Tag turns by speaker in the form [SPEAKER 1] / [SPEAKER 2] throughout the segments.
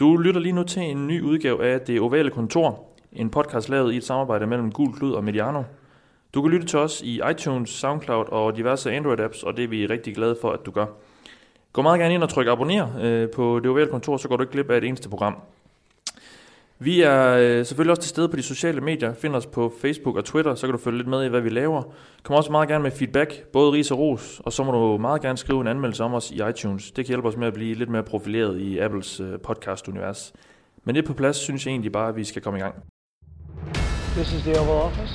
[SPEAKER 1] Du lytter lige nu til en ny udgave af Det Ovale Kontor, en podcast lavet i et samarbejde mellem Gul Klud og Mediano. Du kan lytte til os i iTunes, SoundCloud og diverse Android-apps, og det er vi rigtig glade for, at du gør. Gå meget gerne ind og tryk abonner øh, på Det Ovale Kontor, så går du ikke glip af et eneste program. Vi er øh, selvfølgelig også til stede på de sociale medier. Find os på Facebook og Twitter, så kan du følge lidt med i, hvad vi laver. Kom også meget gerne med feedback, både ris og ros, og så må du meget gerne skrive en anmeldelse om os i iTunes. Det kan hjælpe os med at blive lidt mere profileret i Apples øh, podcast-univers. Men det på plads, synes jeg egentlig bare, at vi skal komme i gang.
[SPEAKER 2] This is the Oval Office.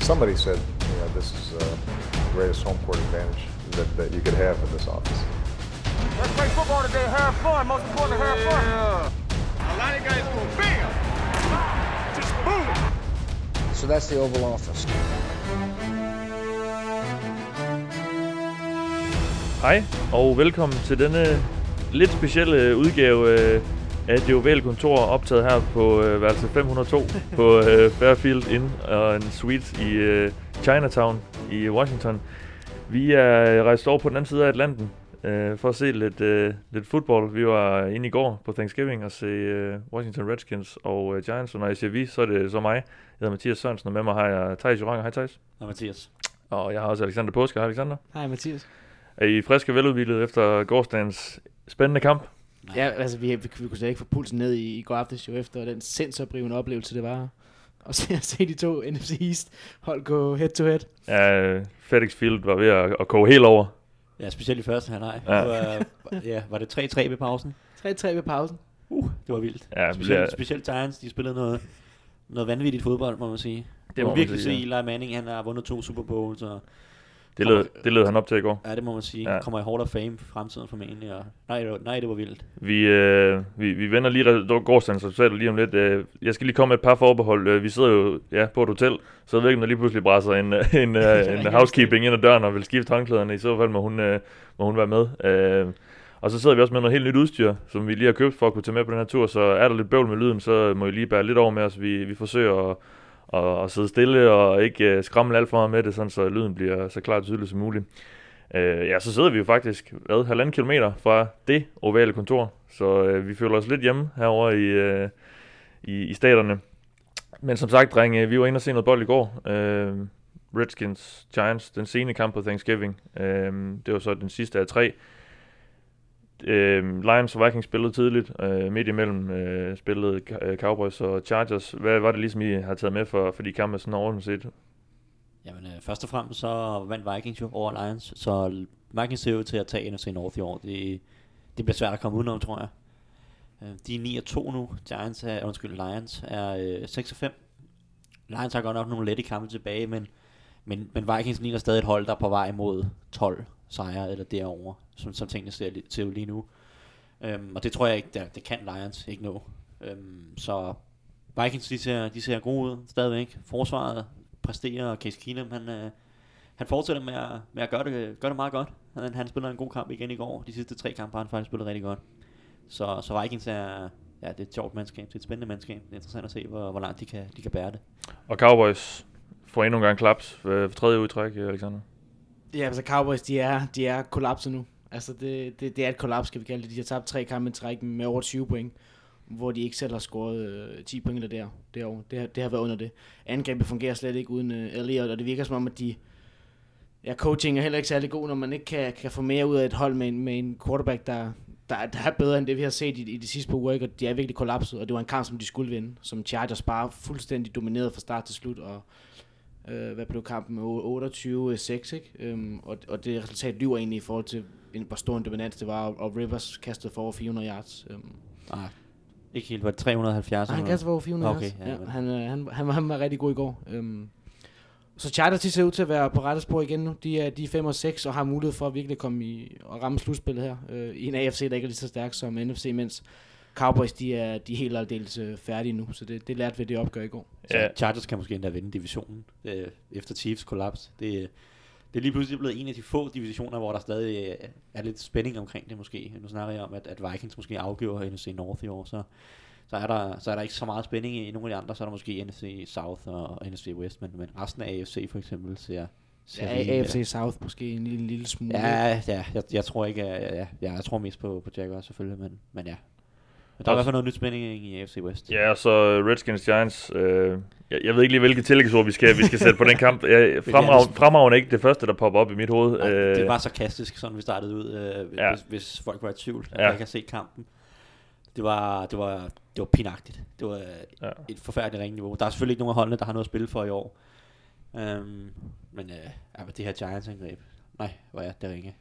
[SPEAKER 3] Somebody said, you know, this is uh, the greatest home court advantage that, that you could have in this office.
[SPEAKER 4] Let's play football today. Have fun. Most important, have fun. A lot of guys go bam, just boom.
[SPEAKER 2] So that's the Oval Office.
[SPEAKER 1] Hej, og velkommen til denne lidt specielle udgave øh, af det ovale kontor, optaget her på øh, værelse 502 på øh, Fairfield Inn og en suite i øh, Chinatown i Washington. Vi er rejst over på den anden side af Atlanten øh, for at se lidt, øh, lidt fodbold. Vi var inde i går på Thanksgiving og se øh, Washington Redskins og øh, Giants, og når jeg siger vi, så er det så mig. Jeg hedder Mathias Sørensen, og med mig har jeg Thijs Joranger. Hej Thijs.
[SPEAKER 5] Og Mathias.
[SPEAKER 1] Og jeg har også Alexander Påske. Hej Alexander.
[SPEAKER 6] Hej Mathias.
[SPEAKER 1] Er I friske og veludvildet efter gårdsdagens spændende kamp?
[SPEAKER 6] Ja, altså vi, vi, vi kunne slet ikke få pulsen ned i, i går aftes jo efter den sindsoprivende oplevelse, det var. Og så se de to NFC East hold gå head to head.
[SPEAKER 1] Ja, FedEx Field var ved at, at koge helt over.
[SPEAKER 5] Ja, specielt i første halvleg.
[SPEAKER 1] Ja.
[SPEAKER 5] Ja. Var, ja, var det 3-3 ved pausen?
[SPEAKER 6] 3-3 ved pausen.
[SPEAKER 5] Uh, det var vildt.
[SPEAKER 1] Ja,
[SPEAKER 5] specielt,
[SPEAKER 1] bliver-
[SPEAKER 5] specielt Giants, de spillede noget, noget vanvittigt fodbold, må man sige. Det
[SPEAKER 1] må man
[SPEAKER 5] virkelig se,
[SPEAKER 1] sige,
[SPEAKER 5] Eli Manning, han har vundet to Super Bowls, og
[SPEAKER 1] Det led, det led han op til i går.
[SPEAKER 5] ja, det må man sige,
[SPEAKER 1] Ja.
[SPEAKER 5] kommer i Hall of Fame i fremtiden formentlig, og nej, det var, nej, det var vildt.
[SPEAKER 1] Vi, øh, vi, vi vender lige gårdsdagens resultater lige om lidt. Øh, jeg skal lige komme med et par forbehold. Øh, vi sidder jo ja, på et hotel, så jeg ved ikke, om der lige pludselig brænder en, øh, en, øh, en housekeeping ind ad døren og vil skifte håndklæderne. I så fald må hun, øh, må hun være med. Øh, og så sidder vi også med noget helt nyt udstyr, som vi lige har købt for at kunne tage med på den her tur. Så er der lidt bøvl med lyden, så må I lige bære lidt over med os. Vi, vi forsøger at, og, og sidde stille og ikke øh, skræmme alt for meget med det, sådan så lyden bliver så klart og tydelig som muligt. Øh, ja, så sidder vi jo faktisk hvad, halvanden kilometer fra det ovale kontor, så øh, vi føler os lidt hjemme herover i, øh, i, i staterne. Men som sagt, drenge, vi var inde og se noget bold i går. Øh, Redskins, Giants, den sene kamp på Thanksgiving. Øh, det var så den sidste af tre. Øh, Lions og Vikings spillede tidligt. Øh, midt imellem øh, spillede øh, Cowboys og Chargers. Hvad var det ligesom, I har taget med for, for de kampe sådan overordnet set?
[SPEAKER 5] Jamen, øh, først og fremmest så vandt Vikings jo over Lions, så Vikings ser ud til at tage NFC North i år. Det, det bliver svært at komme udenom, tror jeg. Øh, De er 9 og 2 nu. Giants er, undskyld, Lions er øh, 6 og 5. Lions har godt nok nogle lette kampe tilbage, men, men, men Vikings ligner stadig et hold, der er på vej mod 12 sejre eller derover, som, som tingene ser til lige nu. Øhm, og det tror jeg ikke, der, det kan Lions ikke nå. Øhm, så Vikings, de ser, de ser gode ud stadigvæk. Forsvaret præsterer, og Case Keenum, han, øh, han fortsætter med at, med at gøre, det, gøre det meget godt. Han, han spiller en god kamp igen i går. De sidste tre kampe har han faktisk spillet rigtig godt. Så, så Vikings er, ja, det er et sjovt mandskab. Det er et spændende mandskab. Det er interessant at se, hvor, hvor langt de kan, de kan bære det.
[SPEAKER 1] Og Cowboys får endnu en gang klaps øh, for tredje udtræk, Alexander.
[SPEAKER 6] Ja, altså Cowboys, de er, de er kollapset nu. Altså det, det, det er et kollaps, skal vi kalde det. De har tabt tre kampe i træk med over 20 point, hvor de ikke selv har scoret øh, 10 point eller der, derovre. Det, har- det har været under det. Angrebet fungerer slet ikke uden øh, Elliot, og det virker som om, at de... Ja, coaching er heller ikke særlig god, når man ikke kan, kan få mere ud af et hold med en, med en quarterback, der, der, der er bedre end det, vi har set i, i de sidste par uger, ikke? og de er virkelig kollapset, og det var en kamp, som de skulle vinde, som Chargers bare fuldstændig dominerede fra start til slut, og øh, hvad blev kampen, 28-6, ikke? Øhm, og, og det resultat lyver egentlig i forhold til, en- hvor stor en dominans det var, og, og Rivers kastede for over 400 yards. Øhm,
[SPEAKER 5] Nej, ikke helt. Var det 370?
[SPEAKER 6] og han kastede for over 400
[SPEAKER 5] Okay,
[SPEAKER 6] yards.
[SPEAKER 5] ja,
[SPEAKER 6] Ja, han, øh, han, han, var, han var rigtig god i går. Øhm, så Chargers de ser ud til at være på rette spor igen nu. De er, de er 5 og 6 og har mulighed for at virkelig komme i og ramme slutspillet her. Øh, I en AFC, der ikke er lige så stærk som NFC, mens Cowboys de er, de er helt aldeles øh, færdige nu. Så det, det lærte vi det opgør i går.
[SPEAKER 5] Så
[SPEAKER 1] Ja.
[SPEAKER 5] Chargers kan måske endda vinde divisionen øh, efter Chiefs kollaps. Det, det er lige pludselig blevet en af de få divisioner, hvor der stadig øh, er lidt spænding omkring det måske. Nu snakker jeg om, at, at Vikings måske afgiver NFC North i år, så, så, er der, så er der ikke så meget spænding i nogle af de andre. Så er der måske NFC South og, og NFC West, men, men resten af AFC for eksempel ser... ser
[SPEAKER 6] Ja, AFC South måske en lille, en lille smule.
[SPEAKER 5] Ja, ja jeg, jeg tror ikke, jeg, jeg, jeg, jeg tror mest på, på Jaguars selvfølgelig, men, men ja. Der er i hvert fald noget nyt spænding i AFC West.
[SPEAKER 1] Ja, og så Redskins Giants. Øh, jeg, jeg ved ikke lige, hvilke tillægsord vi skal, vi skal sætte på den kamp. Jeg, fremrag, fremragende ikke det første, der popper op i mit hoved.
[SPEAKER 5] Nej,
[SPEAKER 1] Øh,
[SPEAKER 5] det var sarkastisk, sådan vi startede ud, øh,
[SPEAKER 1] Ja.
[SPEAKER 5] hvis, hvis folk var i tvivl,
[SPEAKER 1] Ja.
[SPEAKER 5] ikke har set kampen. Det var, det var, det var pinagtigt. Det var
[SPEAKER 1] Ja.
[SPEAKER 5] ja. et forfærdeligt ringniveau. Der er selvfølgelig ikke nogen af holdene, der har noget at spille for i år. Um, men øh, ja, det her Giants-angreb, nej, hvor er det ringe.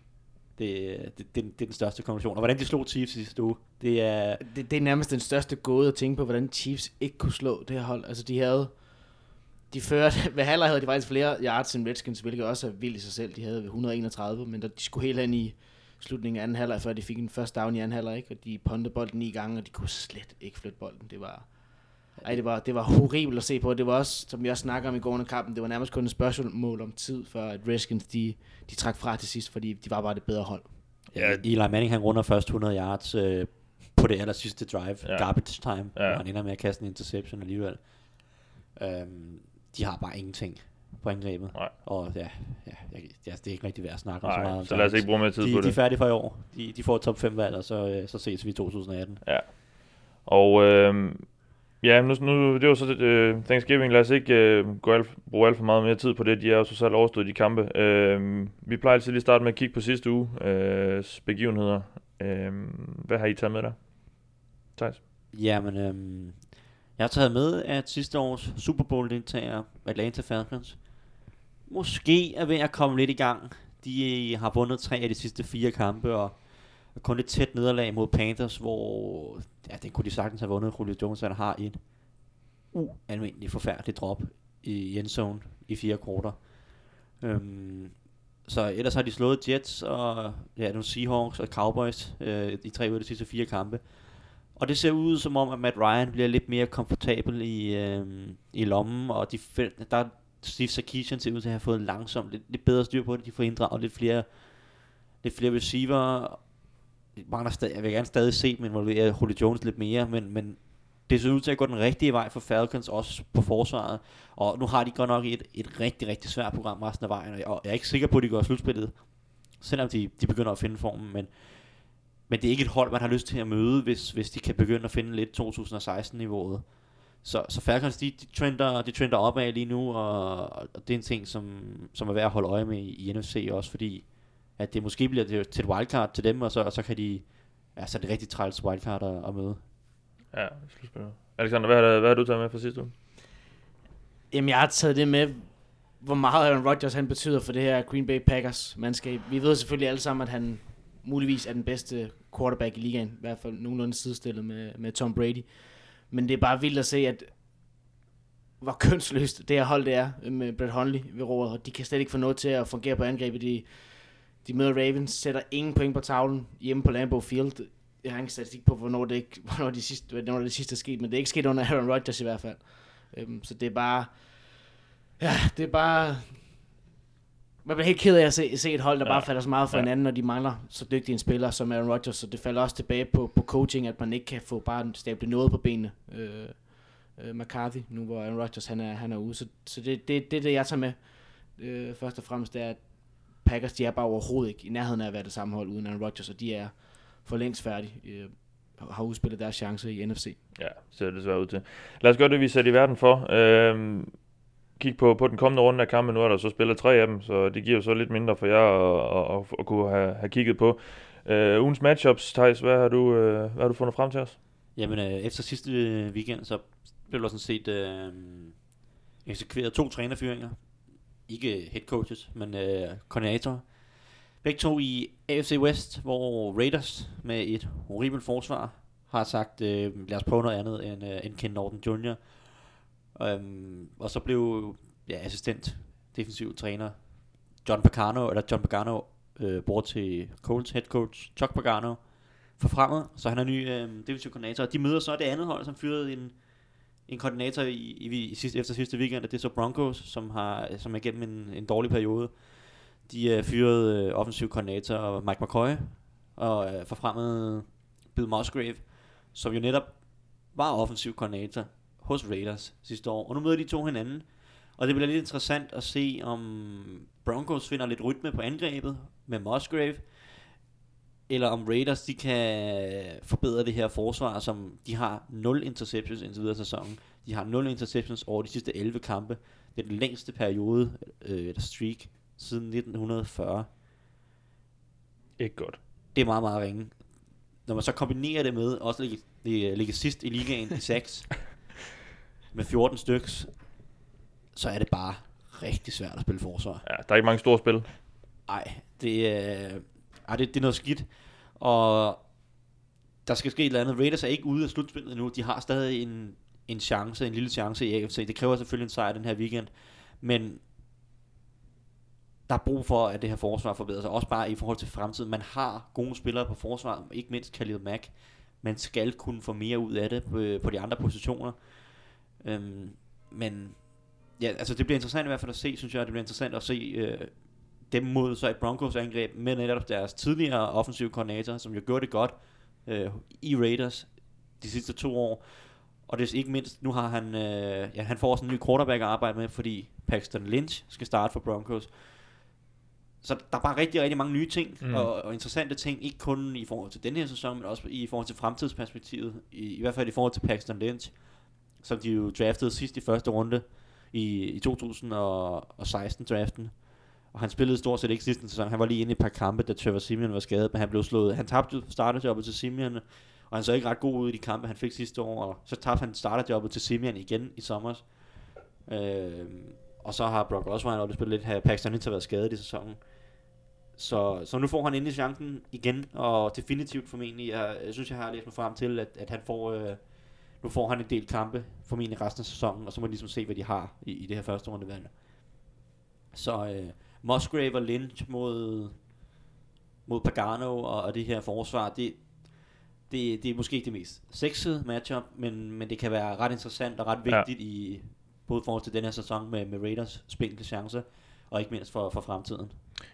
[SPEAKER 5] Det, det, det, det, er den største konklusion. Og hvordan de slog Chiefs sidste uge, det er...
[SPEAKER 6] Det, det er nærmest den største gåde at tænke på, hvordan Chiefs ikke kunne slå det her hold. Altså, de havde... De førte, ved halvleg havde de faktisk flere yards end Redskins, hvilket også er vildt i sig selv. De havde ved 131, men der, de skulle helt ind i slutningen af anden halvleg, før de fik en første down i anden halvleg, ikke? og de pontede bolden ni gange, og de kunne slet ikke flytte bolden. Det var, ej, det var, det var horribelt at se på. Det var også, som vi også snakker om i går under kampen, det var nærmest kun et spørgsmål om tid, før at Redskins de, de trak fra til sidst, fordi de var bare det bedre hold.
[SPEAKER 1] Ja.
[SPEAKER 5] Ja. Eli Manning, han runder først 100 yards øh, på det aller sidste drive,
[SPEAKER 1] Ja.
[SPEAKER 5] ja. garbage time,
[SPEAKER 1] Ja.
[SPEAKER 5] ja. hvor han ender med at kaste en interception alligevel. Øhm, de har bare ingenting på angrebet.
[SPEAKER 1] Nej.
[SPEAKER 5] Og ja, ja, jeg, ja, det er ikke rigtig værd at snakke om så meget
[SPEAKER 1] så lad os ikke bruge mere tid
[SPEAKER 5] de,
[SPEAKER 1] på
[SPEAKER 5] de er
[SPEAKER 1] det.
[SPEAKER 5] færdige for i år. De, de får et top 5 valg, og så, øh, så ses vi i 2018.
[SPEAKER 1] Og øh, ja, nu, nu det var så øh, Thanksgiving. Lad os ikke øh, gå alt, bruge alt for meget mere tid på det. De er jo så selv overstået de kampe. Øh, vi plejer altid lige at starte med at kigge på sidste uge øh, begivenheder. Øh, hvad har I taget med der? Thijs?
[SPEAKER 5] Jamen, øh, jeg har taget med, at sidste års Super Bowl deltager Atlanta Falcons måske er ved at komme lidt i gang. De har vundet tre af de sidste fire kampe, og kun et tæt nederlag mod Panthers, hvor ja, det kunne de sagtens have vundet. Julio Jones han har et ualmindeligt forfærdeligt drop i endzone i fire kvarter. Øhm, så ellers har de slået Jets og ja, nogle Seahawks og Cowboys øh, i tre ud af de sidste fire kampe. Og det ser ud som om, at Matt Ryan bliver lidt mere komfortabel i, øh, i lommen, og de, der Steve Sarkisian ser ud til at have fået langsomt lidt, lidt bedre styr på det. De får inddraget lidt flere, lidt flere receiver. Mangler stadig, jeg vil gerne stadig se dem involvere Julio Jones lidt mere, men, men det ser ud til at gå den rigtige vej for Falcons, også på forsvaret. Og nu har de godt nok et, et rigtig, rigtig svært program resten af vejen, og jeg, og jeg er ikke sikker på, at de går slutspillet, selvom de, de begynder at finde formen, men men det er ikke et hold, man har lyst til at møde, hvis, hvis de kan begynde at finde lidt 2016-niveauet. Så, så Falcons, de, de, trender, de trender opad lige nu, og, og det er en ting, som, som er værd at holde øje med i, i NFC også, fordi at det måske bliver til, til et wildcard til dem, og så, og så kan de, ja, så er det rigtig træls wildcard at, at møde.
[SPEAKER 1] Ja, slutspiller. Alexander, hvad har, hvad har du taget med fra sidste uge?
[SPEAKER 6] Jamen, jeg har taget det med, hvor meget Aaron Rodgers han betyder for det her Green Bay Packers mandskab. Vi ved selvfølgelig alle sammen, at han muligvis er den bedste quarterback i ligaen. I hvert fald nogenlunde sidestillet med, med Tom Brady. Men det er bare vildt at se, at hvor kønsløst det her hold det er med Brett Hundley ved roret. Og de kan slet ikke få noget til at fungere på angrebet. De, de møder Ravens, sætter ingen point på tavlen hjemme på Lambeau Field. Jeg har ingen statistik på, hvornår det, ikke, hvornår de sidste, hvornår det sidste er sket, men det er ikke sket under Aaron Rodgers i hvert fald. Øhm, så det er bare... Ja, det er bare... Man bliver helt ked af at se, se et hold, der
[SPEAKER 1] Ja.
[SPEAKER 6] bare falder så meget for
[SPEAKER 1] Ja.
[SPEAKER 6] hinanden, når de mangler så dygtig en spiller som Aaron Rodgers, så det falder også tilbage på, på coaching, at man ikke kan få bare stable noget på benene. Øh, øh, McCarthy, nu hvor Aaron Rodgers han er, han er ude. Så, så det, det, det er det, jeg tager med. Øh, først og fremmest det er, at Packers, de er bare overhovedet ikke i nærheden af at være det samme hold uden Aaron Rodgers, og de er for længst færdige. Øh, har udspillet deres chance i NFC.
[SPEAKER 1] Ja, ser det desværre ud til. Lad os gøre det, vi er sat i verden for. Øhm, kig på, på den kommende runde af kampen. Nu er der så spillet tre af dem, så det giver jo så lidt mindre for jer at, at, at, at kunne have, have kigget på. Øh, ugens matchups, Thijs, hvad har, du, øh, hvad har du fundet frem til os?
[SPEAKER 5] Jamen, øh, efter sidste øh, weekend, så blev der sådan set øh, eksekveret to trænerfyringer. Ikke head coaches, men øh, koordinatorer. Begge to i AFC West, hvor Raiders med et horribelt forsvar har sagt, øh, lad os prøve noget andet end, øh, end Ken Norton Jr. Øhm, og så blev ja, assistent, defensiv træner John Pagano, eller John Pagano, øh, bor til Colts head coach Chuck Pagano, fremad, så han er ny øh, defensiv koordinator. De møder så det andet hold, som fyrede en, en koordinator i, i, i sidste, efter sidste weekend, og det er så Broncos, som, har, som er igennem en, en dårlig periode. De øh, fyrede øh, offensiv koordinator Mike McCoy, og øh, forfremmet Bill Musgrave, som jo netop var offensiv koordinator hos Raiders sidste år. Og nu møder de to hinanden, og det bliver lidt interessant at se, om Broncos finder lidt rytme på angrebet med Musgrave, eller om Raiders de kan forbedre det her forsvar, som de har 0 interceptions indtil videre sæsonen. De har 0 interceptions over de sidste 11 kampe. Det er den længste periode, øh, eller streak, siden 1940.
[SPEAKER 1] Ikke godt.
[SPEAKER 5] Det er meget, meget ringe. Når man så kombinerer det med også ligge, ligge, sidst i ligaen i 6, med 14 styks, så er det bare rigtig svært at spille forsvar.
[SPEAKER 1] Ja, der er ikke mange store spil.
[SPEAKER 5] Ej, det, er, ej, det, det er noget skidt. Og der skal ske et eller andet. Raiders er ikke ude af slutspillet endnu. De har stadig en, en chance, en lille chance i AFC. Det kræver selvfølgelig en sejr den her weekend. Men der er brug for, at det her forsvar forbedrer sig. Også bare i forhold til fremtiden. Man har gode spillere på forsvar. Ikke mindst Khalil Mack. Man skal kunne få mere ud af det på, på de andre positioner. Øhm, men ja, altså det bliver interessant i hvert fald at se, synes jeg. Det bliver interessant at se øh, dem mod så et Broncos angreb med netop deres tidligere offensive koordinator, som jo gjorde det godt øh, i Raiders de sidste to år. Og det er ikke mindst, nu har han, øh, ja, han får også en ny quarterback at arbejde med, fordi Paxton Lynch skal starte for Broncos. Så der er bare rigtig, rigtig mange nye ting, mm. og, og interessante ting, ikke kun i forhold til den her sæson, men også i forhold til fremtidsperspektivet, i, i hvert fald i forhold til Paxton Lynch, som de jo draftede sidst i første runde i, i 2016-draften. Og han spillede stort set ikke sidste sæson. Han var lige inde i et par kampe, da Trevor Simeon var skadet, men han blev slået. Han tabte starterjobbet til Simeon, og han så ikke ret god ud i de kampe, han fik sidste år. Og så tabte han starterjobbet til Simeon igen i sommer. Øh, og så har Brock Osweiler også spillet lidt her. Paxton Lynch har været skadet i sæsonen. Så, så nu får han endelig chancen igen, og definitivt formentlig, jeg, jeg synes, jeg har læst mig frem til, at, at han får, øh, nu får han en del kampe, formentlig resten af sæsonen, og så må de ligesom se, hvad de har i, i det her første rundevalg. Så øh, Musgrave og Lynch mod, mod Pagano og, og det her forsvar, det, det, det er måske ikke det mest sexede matchup, men, men det kan være ret interessant og ret vigtigt ja. i både forhold til den her sæson med, med Raiders spinkle chance, og ikke mindst for, for fremtiden.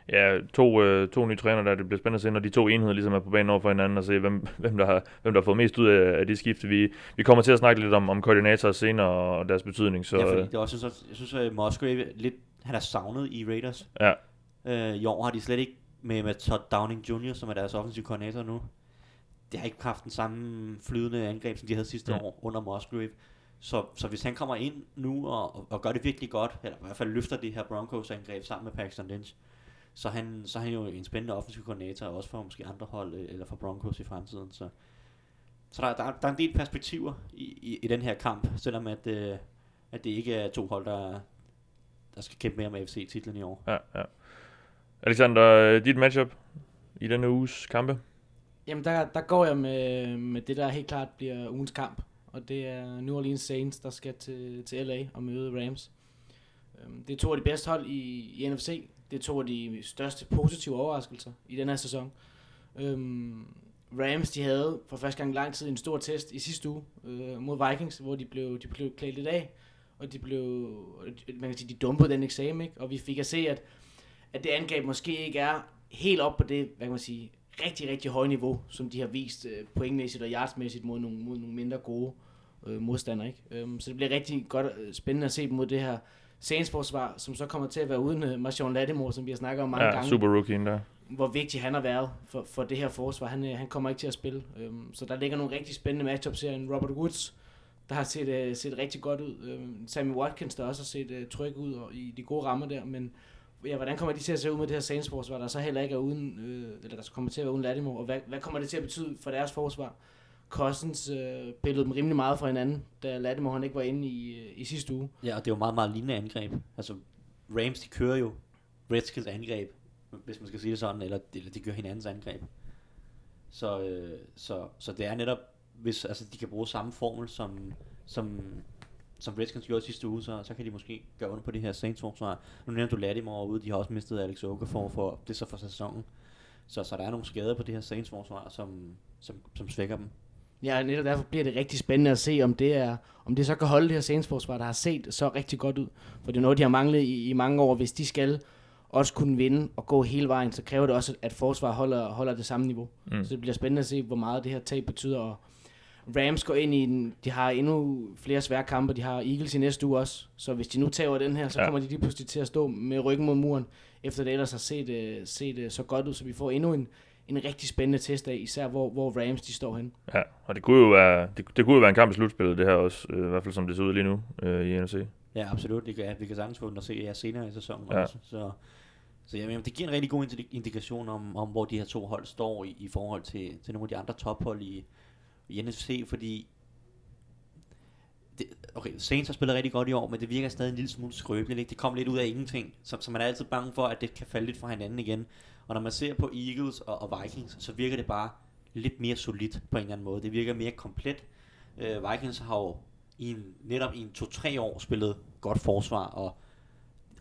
[SPEAKER 1] Ja, to, øh, to nye træner der, det bliver spændende at se, når de to enheder ligesom er på banen over for hinanden, og se, hvem, hvem, der, har, hvem der har fået mest ud af, af de skifte. Vi, vi kommer til at snakke lidt om, om koordinatorer senere og deres betydning. Så,
[SPEAKER 5] ja, fordi det er også, jeg synes, jeg synes at Musgrave lidt, han er savnet i Raiders.
[SPEAKER 1] Ja.
[SPEAKER 5] Øh, I år har de slet ikke med, med Todd Downing Jr., som er deres offensive koordinator nu. Det har ikke haft den samme flydende angreb, som de havde sidste mm. år under Musgrave. Så, så hvis han kommer ind nu og, og, og gør det virkelig godt, eller i hvert fald løfter det her Broncos angreb sammen med Paxton Lynch, så han, så er han jo en spændende offensiv koordinator, også for måske andre hold, øh, eller for Broncos i fremtiden. Så, så der, der, der er en del perspektiver i, i, i den her kamp, selvom at, øh, at det ikke er to hold, der, der skal kæmpe mere med FC-titlen i år.
[SPEAKER 1] Ja, ja. Alexander, dit matchup i denne uges kampe?
[SPEAKER 6] Jamen, der, der går jeg med, med det, der helt klart bliver ugens kamp. Og det er New Orleans Saints, der skal til, til LA og møde Rams. Øhm, det er to af de bedste hold i, i NFC. Det er to af de største positive overraskelser i den her sæson. Øhm, Rams, de havde for første gang i lang tid en stor test i sidste uge øh, mod Vikings, hvor de blev, de blev klædt lidt af, og de blev, man kan sige, de dumpede den eksamen, ikke? og vi fik at se, at, at det angreb måske ikke er helt op på det, hvad kan man sige, rigtig, rigtig høje niveau, som de har vist øh, pointmæssigt og yardsmæssigt mod nogle, mod nogle mindre gode øh, modstandere. Ikke? Øhm, så det bliver rigtig godt øh, spændende at se dem mod det her Saints forsvar, som så kommer til at være uden uh, Marshawn Lattimore, som vi har snakket om mange
[SPEAKER 1] ja,
[SPEAKER 6] gange.
[SPEAKER 1] super rookie der.
[SPEAKER 6] Hvor vigtig han har været for, for det her forsvar. Han, uh, han kommer ikke til at spille. Um, så der ligger nogle rigtig spændende matchups her. En Robert Woods, der har set, øh, set rigtig godt ud. Øh, Sammy Watkins, der også har set øh, tryg ud og, i de gode rammer der. Men ja, hvordan kommer de til at se ud med det her Saints forsvar, der så heller ikke er uden, øh, eller der kommer til at være uden Lattimore? Og hvad, hvad kommer det til at betyde for deres forsvar? Cousins øh, pillede dem rimelig meget fra hinanden, da Lattimore han ikke var inde i, øh, i sidste uge.
[SPEAKER 5] Ja, og det er jo meget, meget lignende angreb. Altså, Rams, de kører jo Redskins angreb, hvis man skal sige det sådan, eller, eller de kører hinandens angreb. Så, øh, så, så det er netop, hvis altså, de kan bruge samme formel, som, som, som Redskins gjorde sidste uge, så, så kan de måske gøre under på det her Saints forsvar. Nu nævner du Lattimore ude, de har også mistet Alex Okafor for, det så for sæsonen. Så, så der er nogle skader på det her Saints forsvar, som, som, som svækker dem.
[SPEAKER 6] Ja, netop derfor bliver det rigtig spændende at se, om det er, om det så kan holde det her Saints-forsvar, der har set så rigtig godt ud. For det er noget, de har manglet i, i mange år. Hvis de skal også kunne vinde og gå hele vejen, så kræver det også, at forsvar holder, holder det samme niveau. Mm. Så det bliver spændende at se, hvor meget det her tab betyder. Og Rams går ind i en, de har endnu flere svære kampe, de har Eagles i næste uge også. Så hvis de nu tager den her, så ja. kommer de lige pludselig til at stå med ryggen mod muren, efter det ellers har set, uh, set uh, så godt ud, så vi får endnu en, en rigtig spændende test af, især hvor, hvor Rams de står hen.
[SPEAKER 1] Ja, og det kunne jo være, det, det kunne jo være en kamp i slutspillet, det her også, øh, i hvert fald som det ser ud lige nu øh, i NFC.
[SPEAKER 5] Ja, absolut. Det kan, vi kan sagtens få den at se jer senere i sæsonen
[SPEAKER 1] Ja.
[SPEAKER 5] også. Så, så jeg mener, det giver en rigtig god indi- indikation om, om hvor de her to hold står i, i forhold til, til nogle af de andre tophold i, i NFC, fordi det, okay, Saints har spillet rigtig godt i år, men det virker stadig en lille smule skrøbeligt. Ikke? Det kom lidt ud af ingenting, så, så man er altid bange for, at det kan falde lidt fra hinanden igen. Og når man ser på Eagles og, og Vikings, så virker det bare lidt mere solidt på en eller anden måde. Det virker mere komplet. Øh, Vikings har jo i en, netop i en 2-3 år spillet godt forsvar, og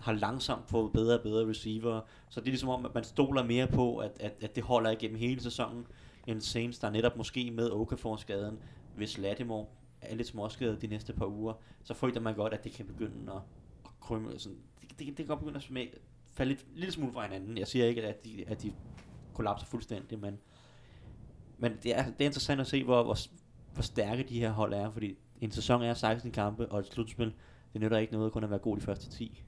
[SPEAKER 5] har langsomt fået bedre og bedre receiver. Så det er ligesom om, at man stoler mere på, at, at, at det holder igennem hele sæsonen, end Saints, der netop måske med Okafor-skaden, hvis Latimore er lidt småskadet de næste par uger, så frygter man godt, at det kan begynde at, at krymme. Sådan, det, det, det kan godt begynde at smage, falde lidt, lidt smule fra hinanden. Jeg siger ikke, at de, at de kollapser fuldstændig, men, men det, er, det er interessant at se, hvor, hvor, hvor stærke de her hold er, fordi en sæson er 16 kampe, og et slutspil, det nytter ikke noget kun at være god de første 10.